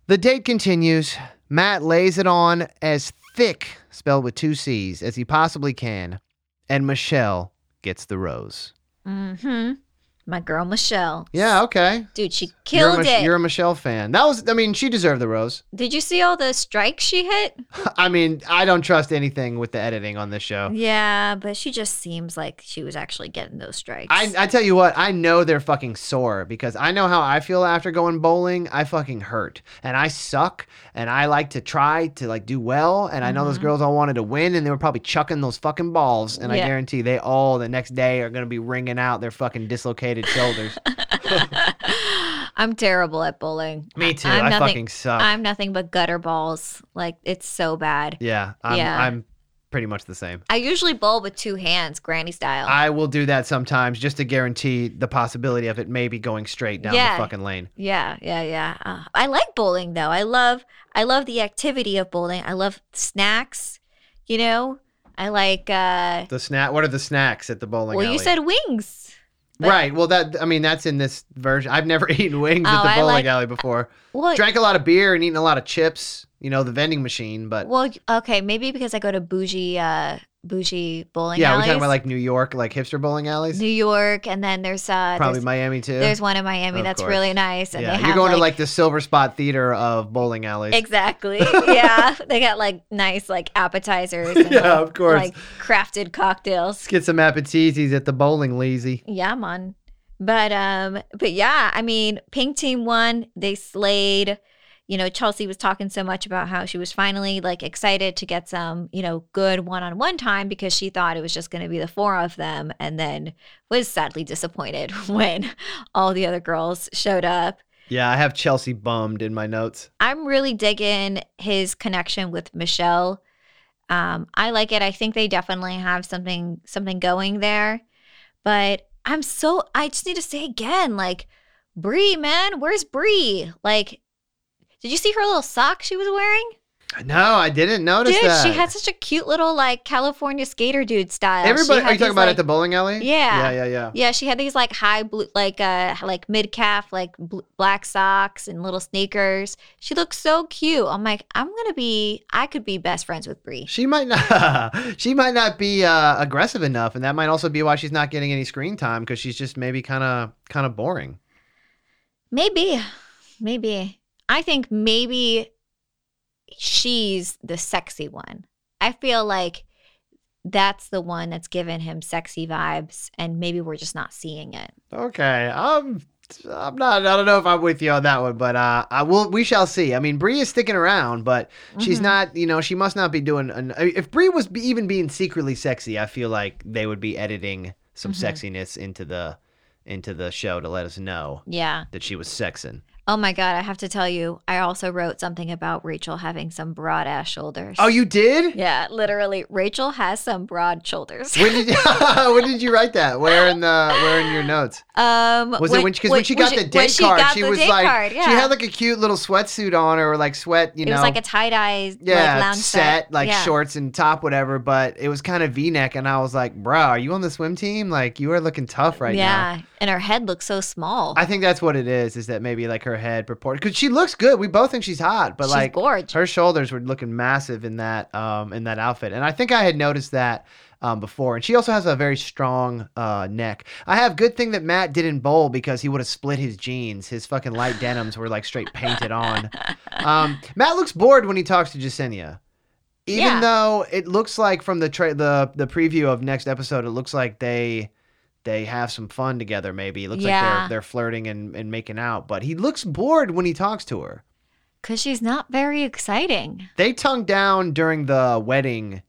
The date continues. Matt lays it on as thick, spelled with two C's, as he possibly can, and Michelle gets the rose. Mm-hmm. My girl Michelle. Yeah, okay. Dude, she You're killed Mich- it. you're a Michelle fan. That was, I mean, she deserved the rose. Did you see all the strikes she hit? I mean, I don't trust anything with the editing on this show. Yeah, but she just seems like she was actually getting those strikes. I, I tell you what, I know they're fucking sore because I know how I feel after going bowling. I fucking hurt and I suck and I like to try to like do well. And I know those mm-hmm. girls all wanted to win and they were probably chucking those fucking balls. And I guarantee they all the next day are going to be ringing out their fucking dislocated shoulders. I'm terrible at bowling. Me too. I'm I nothing, fucking suck. I'm nothing but gutter balls. Like it's so bad. yeah, I'm, Yeah. I'm pretty much the same. I usually bowl with two hands, granny style. I will do that sometimes just to guarantee the possibility of it maybe going straight down Yeah. the fucking lane. yeah, yeah, yeah. Uh, I like bowling though. I love I love the activity of bowling. I love snacks, you know? I like uh The snack. What are the snacks at the bowling Well, alley? you said wings. But- right. Well, that I mean that's in this version. I've never eaten wings at Oh, the bowling like- alley before. Well, Drank a lot of beer and eaten a lot of chips. You know the vending machine, but well, okay, maybe because I go to bougie uh bougie bowling yeah, we're talking about like New York, like hipster bowling alleys. New York and then there's uh Probably there's, Miami too. there's one in Miami Of that's course. really nice and yeah, they have you're going to like the Silverspot Theater of bowling alleys. Exactly. Yeah. they got like nice like appetizers. And, Yeah, like, of course. Like crafted cocktails. Let's get some appetizers at the bowling lazy. Yeah, man. But um, but yeah, I mean, Pink Team won. They slayed. You know, Chelsea was talking so much about how she was finally like excited to get some, you know, good one-on-one time because she thought it was just going to be the four of them, and then was sadly disappointed when all the other girls showed up. Yeah, I have Chelsea bummed in my notes. I'm really digging his connection with Michelle. Um, I like it. I think they definitely have something something going there. But I'm so I just need to say again, like Bri, man, where's Bri? Like, did you see her little sock she was wearing? No, I didn't notice Dude, that. she had such a cute little like California skater dude style. Everybody, are you talking about like- at the bowling alley? Yeah. yeah, yeah, yeah. Yeah, she had these like high blue, like uh, like mid calf, like bl- black socks and little sneakers. She looks so cute. I'm like, I'm gonna be, I could be best friends with Bri. She might not. she might not be uh, aggressive enough, and that might also be why she's not getting any screen time because she's just maybe kind of kind of boring. Maybe, maybe. I think maybe she's the sexy one. I feel like that's the one that's giving him sexy vibes, and maybe we're just not seeing it. Okay, I'm I'm not. I don't know if I'm with you on that one, but uh, I will. We shall see. I mean, Bri is sticking around, but she's Mhm. not. You know, she must not be doing. An, if Bri was be, even being secretly sexy, I feel like they would be editing some Mhm. sexiness into the into the show to let us know Yeah. that she was sexing. Oh my God, I have to tell you, I also wrote something about Rachael having some broad ass shoulders. Oh, you did? Yeah, literally, Rachael has some broad shoulders. When did you, when did you write that? Where in the where in your notes? um, Was it when because when, she got the when date she card, she was like card, she had like a cute little sweatsuit on or like sweat, you it know. It was like a tie dye, yeah, like lounge set, like yeah. shorts and top, whatever. But it was kind of V-neck, and I was like, "Bro, are you on the swim team? Like, you are looking tough right now." yeah, and her head looks so small. I think that's what it is. Is that maybe like her head proportion? Because she looks good. We both think she's hot, but She's like gorge. her shoulders were looking massive in that um in that outfit, and I think I had noticed that. Um, before and she also has a very strong uh, neck. I have good thing that Matt didn't bowl because he would have split his jeans. His fucking light denims were like straight painted on. Um, Matt looks bored when he talks to Jessenia. Even Yeah. though it looks like from the tra- the the preview of next episode, it looks like they they have some fun together. Maybe it looks like they're they're flirting and, and making out. But he looks bored when he talks to her. Because she's not very exciting. They tongue down during the wedding,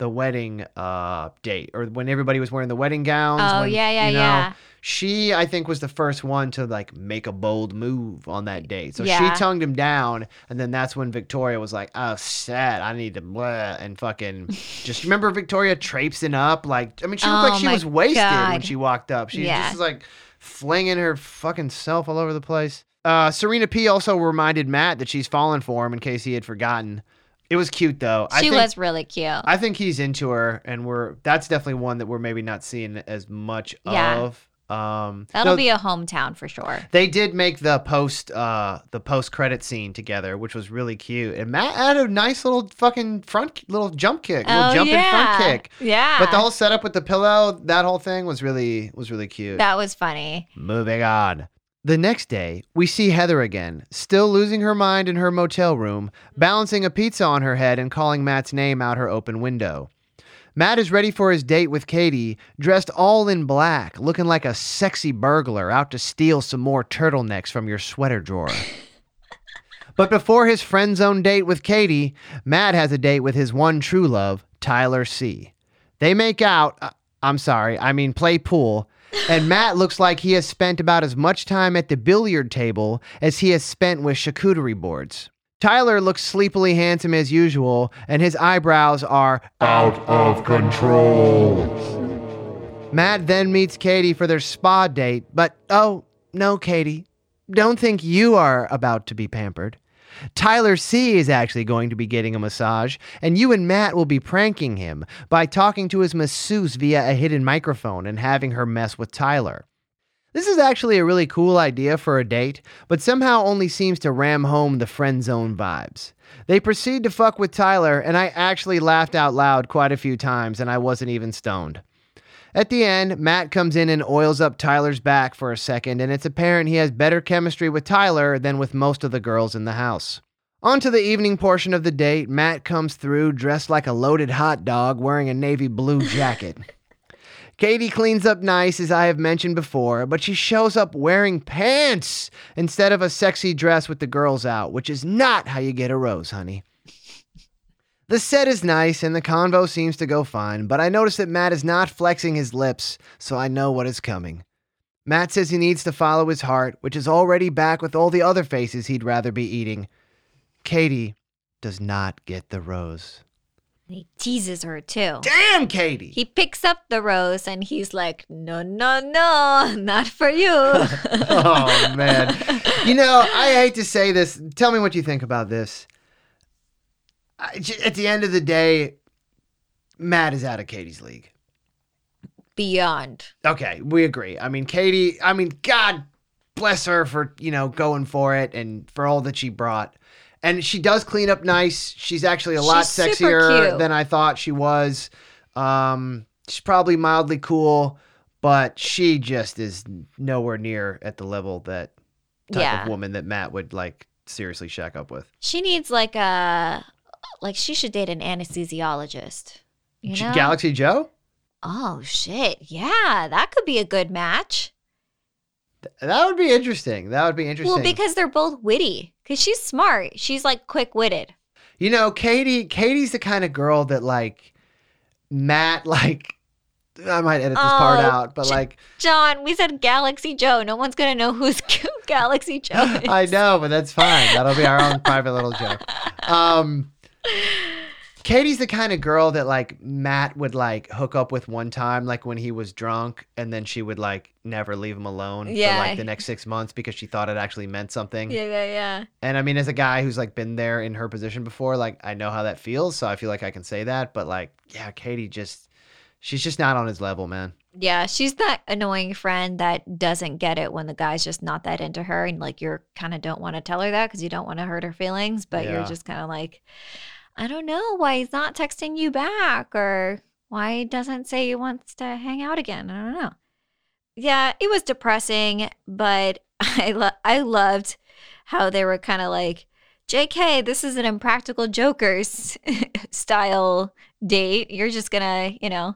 the wedding uh date, or when everybody was wearing the wedding gowns. Oh, when, yeah, yeah, you know, yeah. She, I think, was the first one to like make a bold move on that date. So Yeah. she tongued him down, and then that's when Victoria was like, "Oh, sad. I need to blah," and fucking just remember Victoria traipsing up. Like, I mean, she looked Oh, like she was wasted when she walked up. She Yeah. just was like flinging her fucking self all over the place. Uh, Serena P also reminded Matt that she's fallen for him in case he had forgotten. It was cute though. I She think, was really cute. I think he's into her, and we're that's definitely one that we're maybe not seeing as much Yeah. of. Um, That'll no, be a hometown for sure. They did make the post uh the post credit scene together, which was really cute. And Matt had a nice little fucking front little jump kick, little oh, jumping yeah. front kick. Yeah. But the whole setup with the pillow, that whole thing was really was really cute. that was funny. Moving on. The next day, we see Heather again, still losing her mind in her motel room, balancing a pizza on her head and calling Matt's name out her open window. Matt is ready for his date with Katie, dressed all in black, looking like a sexy burglar out to steal some more turtlenecks from your sweater drawer. but before his friend zone date with Katie, Matt has a date with his one true love, Tyler C. They make out, uh, I'm sorry, I mean play pool, and Matt looks like he has spent about as much time at the billiard table as he has spent with charcuterie boards. Tyler looks sleepily handsome as usual, and his eyebrows are Out of control. Matt then meets Katie for their spa date, but oh, no, Katie. Don't think you are about to be pampered. Tyler C is actually going to be getting a massage, and you and Matt will be pranking him by talking to his masseuse via a hidden microphone and having her mess with Tyler. This is actually a really cool idea for a date, but somehow only seems to ram home the friend zone vibes. They proceed to fuck with Tyler, and I actually laughed out loud quite a few times, and I wasn't even stoned. At the end, Matt comes in and oils up Tyler's back for a second, and it's apparent he has better chemistry with Tyler than with most of the girls in the house. On to the evening portion of the date, Matt comes through dressed like a loaded hot dog wearing a navy blue jacket. Katie cleans up nice, as I have mentioned before, but she shows up wearing pants instead of a sexy dress with the girls out, which is not how you get a rose, honey. The set is nice and the convo seems to go fine, but I notice that Matt is not flexing his lips, so I know what is coming. Matt says he needs to follow his heart, which is already back with all the other faces he'd rather be eating. Katie does not get the rose. He teases her too. Damn, Katie! He picks up the rose and he's like, no, no, no, not for you. oh man. You know, I hate to say this. Tell me what you think about this. At the end of the day, Matt is out of Katie's league. Beyond. Okay, we agree. I mean, Katie, I mean, God bless her for, you know, going for it and for all that she brought. And she does clean up nice. She's actually a lot She's sexier than I thought she was. Um, she's probably mildly cool, but she just is nowhere near at the level that type Yeah. of woman that Matt would like seriously shack up with. She needs like a, like she should date an anesthesiologist. You know? Galaxy Joe? oh shit. Yeah, that could be a good match. That would be interesting. That would be interesting. Well, because they're both witty. Because she's smart. She's like quick witted. You know, Katie. Katie's the kind of girl that like Matt. Like, I might edit this part Oh, out, but like, John, we said Galaxy Joe. No one's gonna know who's cute Galaxy Joe. Is. I know, but that's fine. That'll be our own private little joke. Um, Katie's the kind of girl that like Matt would like hook up with one time, like when he was drunk, and then she would like never leave him alone for like the next six months because she thought it actually meant something. Yeah, yeah, yeah. And I mean, as a guy who's like been there in her position before, like I know how that feels, so I feel like I can say that. But like, yeah, Katie just, she's just not on his level, man. Yeah, she's that annoying friend that doesn't get it when the guy's just not that into her, and like you're kind of don't want to tell her that because you don't want to hurt her feelings, but Yeah. you're just kind of like, I don't know why he's not texting you back or why he doesn't say he wants to hang out again. I don't know. Yeah, it was depressing, but I lo- I loved how they were kind of like, JK, this is an impractical jokers style date. You're just gonna, you know,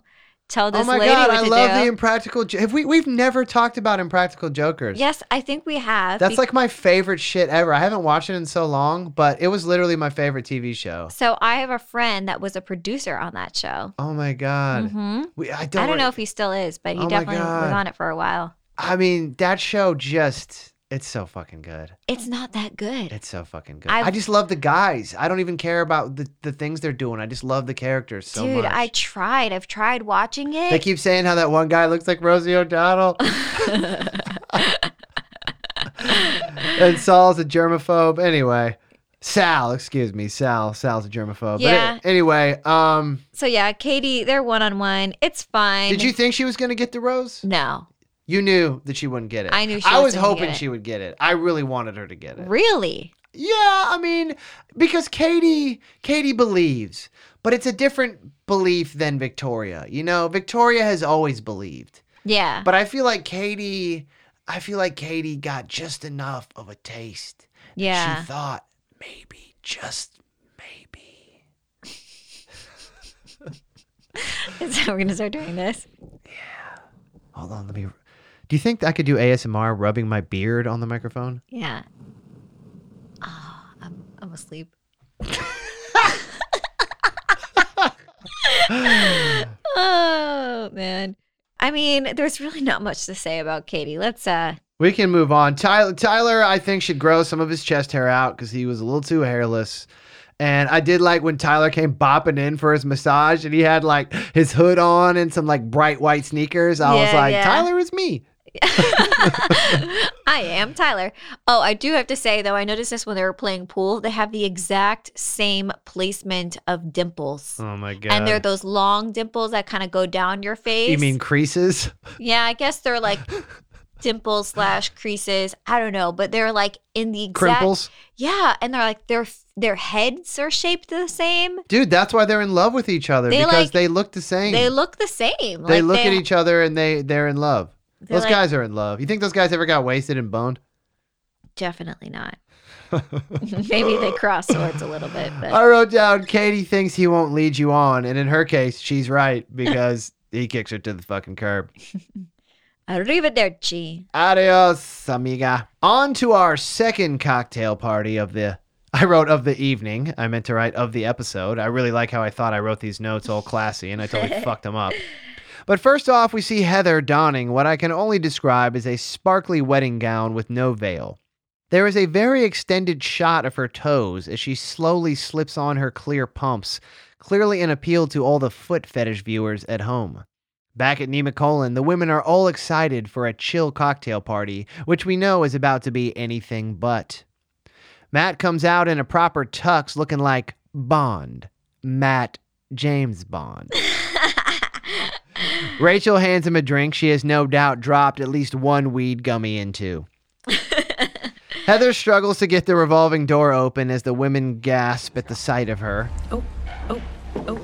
tell this oh my lady god, I love do. the impractical. Jo- Have we? We've never talked about impractical jokers. Yes, I think we have. That's be- like my favorite shit ever. I haven't watched it in so long, but it was literally my favorite TV show. so I have a friend that was a producer on that show. Oh my god. hmm We, I don't. I don't know if he still is, but he Oh definitely was on it for a while. I mean, that show just. It's so fucking good. It's not that good. It's so fucking good. I've- I just love the guys. I don't even care about the, the things they're doing. I just love the characters so Dude, much. Dude, I tried. I've tried watching it. They keep saying how that one guy looks like Rosie O'Donnell. and Saul's a germaphobe. Anyway, Sal, excuse me, Sal. Sal's a germaphobe. Yeah. But anyway, um, so yeah, Katie, they're one on one. It's fine. did you think she was gonna get the rose? No, You knew that she wouldn't get it. I knew she I was hoping she would get it. I really wanted her to get it. Really? Yeah, I mean, because Katie, Katie believes, but it's a different belief than Victoria. You know, Victoria has always believed, Yeah. but I feel like Katie, I feel like Katie got just enough of a taste. yeah. She thought maybe, just maybe. Is that we're gonna start doing this? Yeah. Hold on, let me. Do you think I could do ASMR rubbing my beard on the microphone? Yeah. Oh, I'm I'm asleep. oh man. I mean, there's really not much to say about Katie. Let's uh We can move on. Tyler, Tyler, I think should grow some of his chest hair out because he was a little too hairless. And I did like when Tyler came bopping in for his massage and he had like his hood on and some like bright white sneakers. I was like, yeah. Tyler is me. I am Tyler. Oh, I do have to say though, I noticed this when they were playing pool. They have the exact same placement of dimples. Oh my god. And they're those long dimples that kind of go down your face. you mean creases? Yeah, I guess they're like dimples slash creases. I don't know, but they're like in the exact Crimples? Yeah, and they're like their their heads are shaped the same. Dude, that's why they're in love with each other They, because like- they look the same. They look the same. They Like, look at each other and they they're in love. They're Those like- guys are in love. You think those guys ever got wasted and boned? Definitely not. Maybe they cross swords a little bit, but I wrote down Katie thinks he won't lead you on, and in her case, she's right because he kicks her to the fucking curb. arrivederci. Adios, amiga. On to our second cocktail party of the. I wrote of the evening. I meant to write of the episode. I really like how I thought I wrote these notes all classy, and I totally fucked them up. But first off, we see Heather donning what I can only describe as a sparkly wedding gown with no veil. There is a very extended shot of her toes as she slowly slips on her clear pumps, clearly an appeal to all the foot fetish viewers at home. Back at Nemacolin, the women are all excited for a chill cocktail party, which we know is about to be anything but. Matt comes out in a proper tux looking like Bond. Matt James Bond. Rachael hands him a drink she has no doubt dropped at least one weed gummy into. Heather struggles to get the revolving door open as the women gasp at the sight of her. Oh, oh, oh.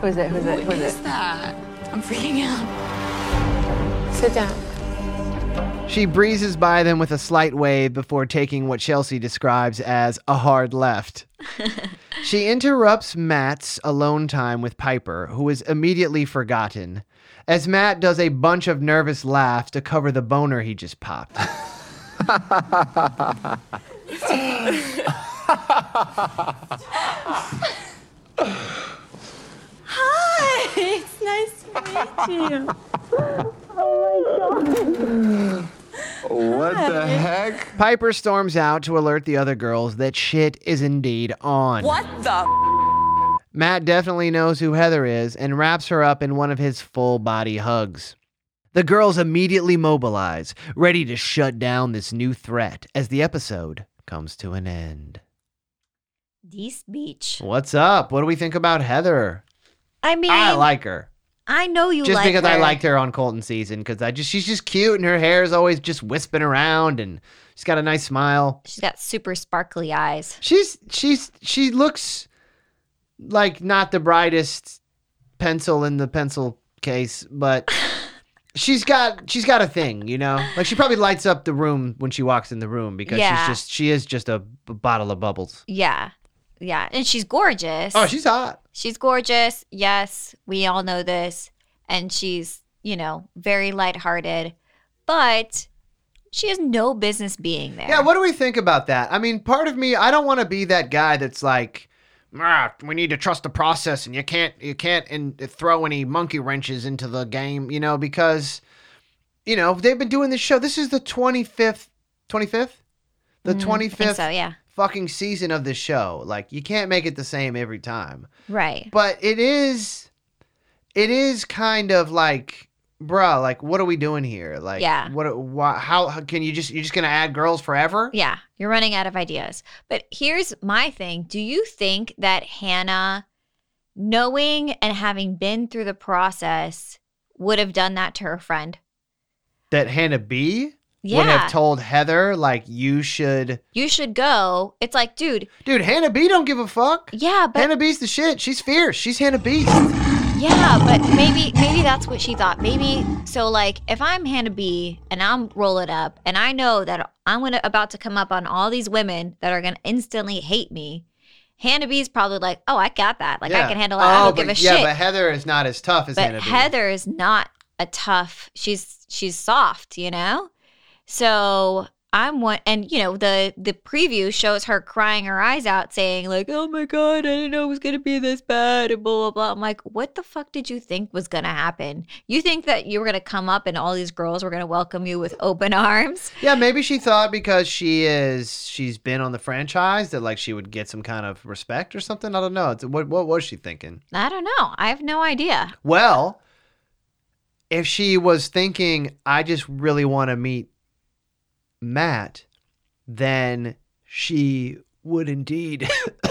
Who's it? Who's it? Who's it? I'm freaking out. Sit down. She breezes by them with a slight wave before taking what Chelsea describes as a hard left. she interrupts Matt's alone time with Pieper, who is immediately forgotten, as Matt does a bunch of nervous laughs to cover the boner he just popped. Hi, it's nice to meet you. Oh What the heck? Pieper storms out to alert the other girls that shit is indeed on. What the? Matt definitely knows who Heather is and wraps her up in one of his full body hugs. The girls immediately mobilize, ready to shut down this new threat as the episode comes to an end. This beach. What's up? What do we think about Heather? I mean, I like her. I know you just like because I liked her on Colton season because I just she's just cute and her hair is always just wisping around and she's got a nice smile. She's got super sparkly eyes. She's she's she looks like not the brightest pencil in the pencil case, but she's got she's got a thing, you know. Like she probably lights up the room when she walks in the room because Yeah. she's just she is just a b- bottle of bubbles. Yeah. Yeah. And she's gorgeous. Oh, she's hot. She's gorgeous. Yes, we all know this. And she's, you know, very lighthearted. But she has no business being there. Yeah, what do we think about that? I mean, part of me, I don't want to be that guy that's like, ah, we need to trust the process, and you can't, you can't, and throw any monkey wrenches into the game, you know, because, you know, they've been doing this show. This is the twenty fifth, twenty fifth, the Mm, twenty I think so, yeah. Fucking season of the show. Like, you can't make it the same every time, Right. but it is, it is kind of like. Bruh, like, what are we doing here? Like, Yeah. what? Why, how, how can you just? You're just gonna add girls forever? Yeah, you're running out of ideas. But here's my thing. Do you think that Hannah, knowing and having been through the process, would have done that to her friend. That Hannah B Yeah. would have told Heather like you should. you should go. It's like, dude, Dude, Hannah B don't give a fuck. yeah, but Hannah B's the shit. She's fierce. She's Hannah B. Yeah, but maybe maybe that's what she thought. Maybe so like if I'm Hannah B and I'm roll it up and I know that I'm gonna about to come up on all these women that are gonna instantly hate me, Hannah B's probably like, Oh, I got that. Like I can handle that. I Oh, don't but, give a yeah, shit. but Heather is not as tough as but Hannah B. Heather is not a tough. She's she's soft, you know. So I'm one, and you know the the preview shows her crying her eyes out, saying like, "Oh my god, I didn't know it was gonna be this bad," and blah blah blah. I'm like, what the fuck did you think was gonna happen? You think that you were gonna come up and all these girls were gonna welcome you with open arms? Yeah, maybe she thought because she is she's been on the franchise that like she would get some kind of respect or something. I don't know. It's, what what was she thinking? I don't know. I have no idea. Well, if she was thinking, I just really want to meet Matt, then she would indeed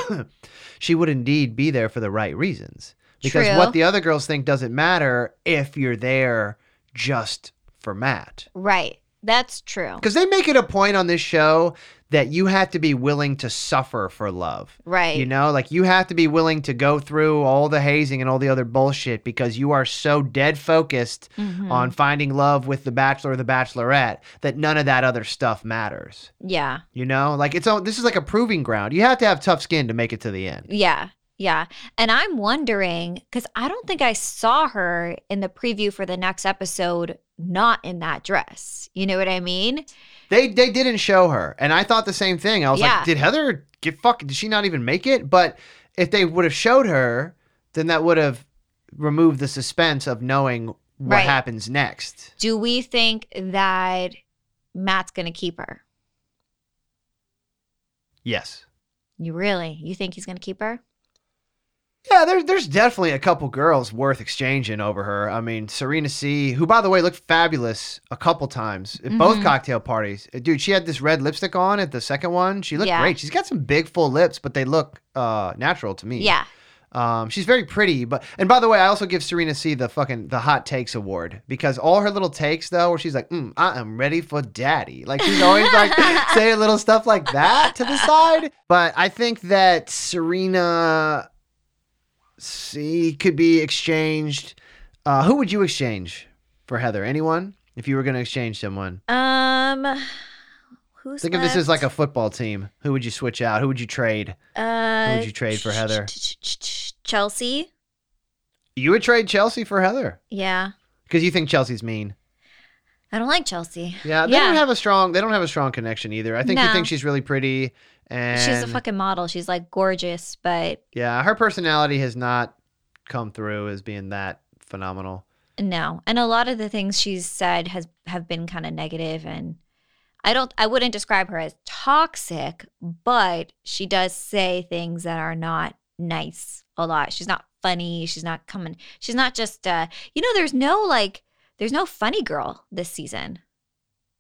she would indeed be there for the right reasons. Because True. what the other girls think doesn't matter if you're there just for Matt. Right. That's true. Because they make it a point on this show that you have to be willing to suffer for love. Right. You know, like you have to be willing to go through all the hazing and all the other bullshit because you are so dead focused Mhm. on finding love with the bachelor or the bachelorette that none of that other stuff matters. Yeah. You know, like it's all this is like a proving ground. You have to have tough skin to make it to the end. Yeah. Yeah. And I'm wondering because I don't think I saw her in the preview for the next episode not in that dress. You know what I mean? They they didn't show her, and I thought the same thing. I was Yeah. like, did Heather get fuck? Did she not even make it? But if they would have showed her, then that would have removed the suspense of knowing what Right. happens next. Do we think that Matt's going to keep her? Yes. You really? You think he's going to keep her? Yeah, there's there's definitely a couple girls worth exchanging over her. I mean, Serena C, who by the way looked fabulous a couple times at both Mhm. cocktail parties. Uh, Dude, she had this red lipstick on at the second one. She looked Yeah. great. She's got some big full lips, but they look uh natural to me. Yeah. Um, she's very pretty, but and by the way, I also give Serena C the fucking the hot takes award because all her little takes though, where she's like, mm, "I am ready for daddy," like she's always like saying little stuff like that to the side. But I think that Serena C could be exchanged. Uh, who would you exchange for Heather? Anyone? If you were going to exchange someone, Um, who's think of this as like a football team. Who would you switch out? Who would you trade? uh, would you trade for Heather? Chelsea. You would trade Chelsea for Heather Yeah. because you think Chelsea's mean. I don't like Chelsea. Yeah, they Yeah. don't have a strong. They don't have a strong connection either. I think you No. think she's really pretty, and She's a fucking model. She's like gorgeous, but yeah. Her personality has not come through as being that phenomenal. no. And a lot of the things she's said has have been kind of negative and I don't I wouldn't describe her as toxic, but she does say things that are not nice a lot. She's not funny, she's not coming. She's not just uh you know there's no like there's no funny girl this season.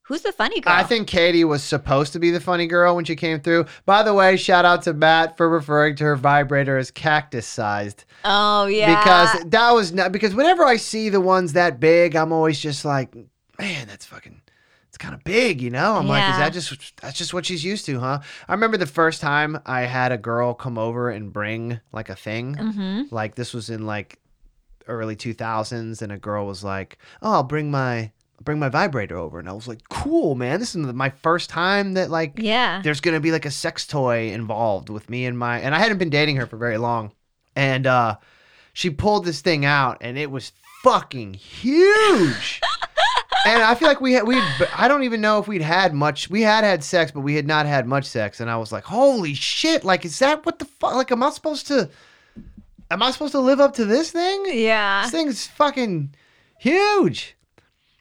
Who's the funny girl? I think Katie was supposed to be the funny girl when she came through. By the way, shout out to Matt for referring to her vibrator as cactus sized Oh yeah. because that was not because whenever I see the ones that big, I'm always just like, man, that's fucking. It's kind of big, you know. I'm like, is that just that's just what she's used to, huh? I remember the first time I had a girl come over and bring like a thing. hmm Like this was in like early 2000s and a girl was like, "Oh, I'll bring my bring my vibrator over." And I was like, "Cool, man. This is my first time that like Yeah. there's to be like a sex toy involved with me and my and I hadn't been dating her for very long. And uh she pulled this thing out and it was fucking huge. and I feel like we had we I don't even know if we'd had much we had had sex but we had not had much sex and I was like, "Holy shit. Like is that what the fuck like am I supposed to Am I supposed to live up to this thing? Yeah. This thing's fucking huge.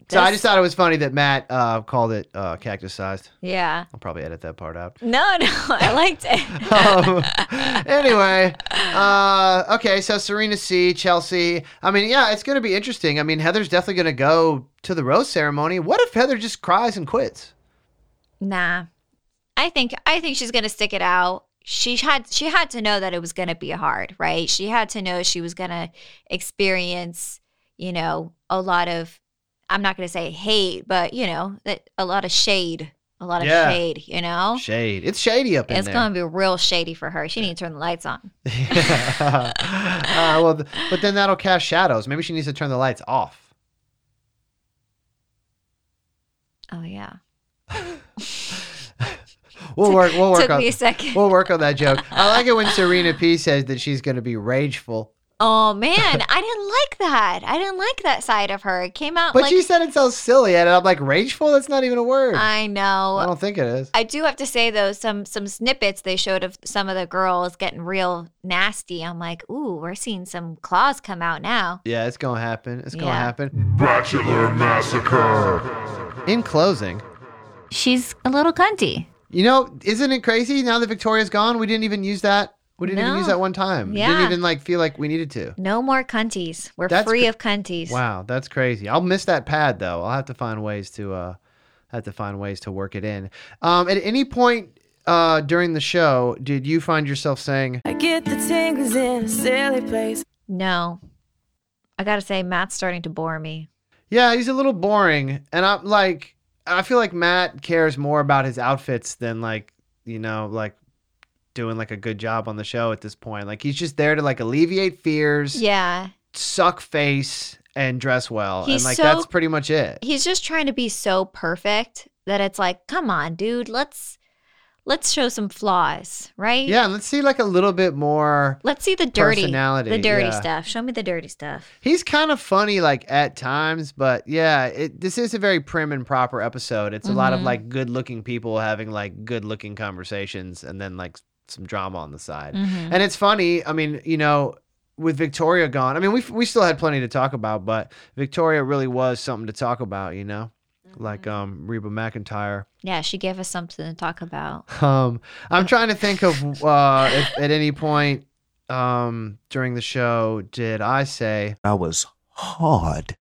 So I just thought it was funny that Matt uh, called it uh, cactus sized. Yeah. I'll probably edit that part out. No, no, I liked it. um, anyway, uh, okay, so Serena C, Chelsea. I mean, yeah, it's going to be interesting. I mean, Heather's definitely going to go to the rose ceremony. What if Heather just cries and quits? Nah. I think I think she's gonna stick it out. She had she had to know that it was gonna be hard, right? She had to know she was gonna experience, you know, a lot of I'm not going to say hate, but you know, that a lot of shade, a lot of Yeah. shade, you know. Shade. It's shady up in It's there. going to be real shady for her. She needs to turn the lights on. uh, well, th- but then that'll cast shadows. Maybe she needs to turn the lights off. Oh yeah. We'll work. We'll work Took on. me a second. We'll work on that joke. I like it when Serena P says that she's going to be rageful, Oh man, I didn't like that. I didn't like that side of her. It came out but like she said it so silly, and I'm like, rageful. That's not even a word. I know. I don't think it is. I do have to say though, some some snippets they showed of some of the girls getting real nasty. I'm like, ooh, we're seeing some claws come out now. Yeah, it's gonna happen. It's gonna Yeah. happen. Bachelor Massacre. In closing, She's a little cunty. you know, isn't it crazy now that Victoria's gone? We didn't even use that. We didn't even use that one time. Yeah. Didn't even like feel like we needed to. No more cunties. We're That's free cr- of cunties. Wow, that's crazy. I'll miss that pad though. I'll have to find ways to uh have to find ways to work it in. Um at any point uh during the show, did you find yourself saying, I get the tingles in a silly place. No. I gotta say, Matt's starting to bore me. "Yeah, he's a little boring." And I'm like I feel like Matt cares more about his outfits than like, you know, like doing like a good job on the show at this point. Like he's just there to like alleviate fears, Yeah. suck face and dress well. He's and like so- that's pretty much it. He's just trying to be so perfect that it's like, come on, dude, let's let's show some flaws, right? Yeah, let's see like a little bit more Let's see the dirty Personality, The dirty yeah. stuff. Show me the dirty stuff. He's kind of funny, like at times, but yeah, it, this is a very prim and proper episode. It's a lot of Mhm. like good-looking people having like good-looking conversations, and then like some drama on the side. Mhm. And it's funny. I mean, you know, with Victoria gone, I mean, we we still had plenty to talk about, but Victoria really was something to talk about. You know, like Mm-hmm. um Reba McEntire. Yeah, she gave us something to talk about. Um, I'm trying to think of uh, if at any point um during the show did I say, I was hard.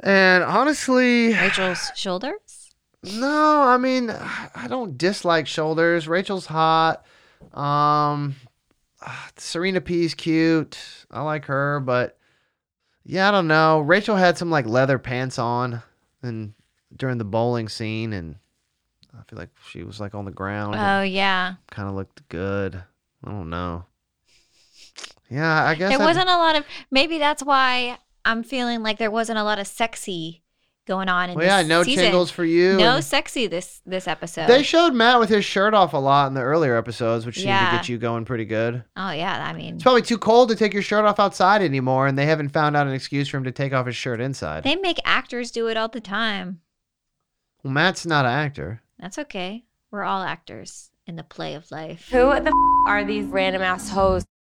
and honestly. Rachael's shoulders? No, I mean, I don't dislike shoulders. Rachael's hot. Um, ah, Serena P's cute. I like her, but yeah, I don't know. Rachael had some like leather pants on, and during the bowling scene, and I feel like she was like on the ground. Oh yeah. kind of looked good. I don't know. Yeah, I guess There I- wasn't a lot of maybe that's why I'm feeling like there wasn't a lot of sexy going on in Well, yeah, this no season. tingles for you. No and- sexy this this episode. They showed Matt with his shirt off a lot in the earlier episodes, which seemed to get you going pretty good. oh yeah, I mean It's probably too cold to take your shirt off outside anymore, and they haven't found out an excuse for him to take off his shirt inside. they make actors do it all the time. well, Matt's not an actor. That's okay. We're all actors in the play of life. Who the f- are these random ass hoes?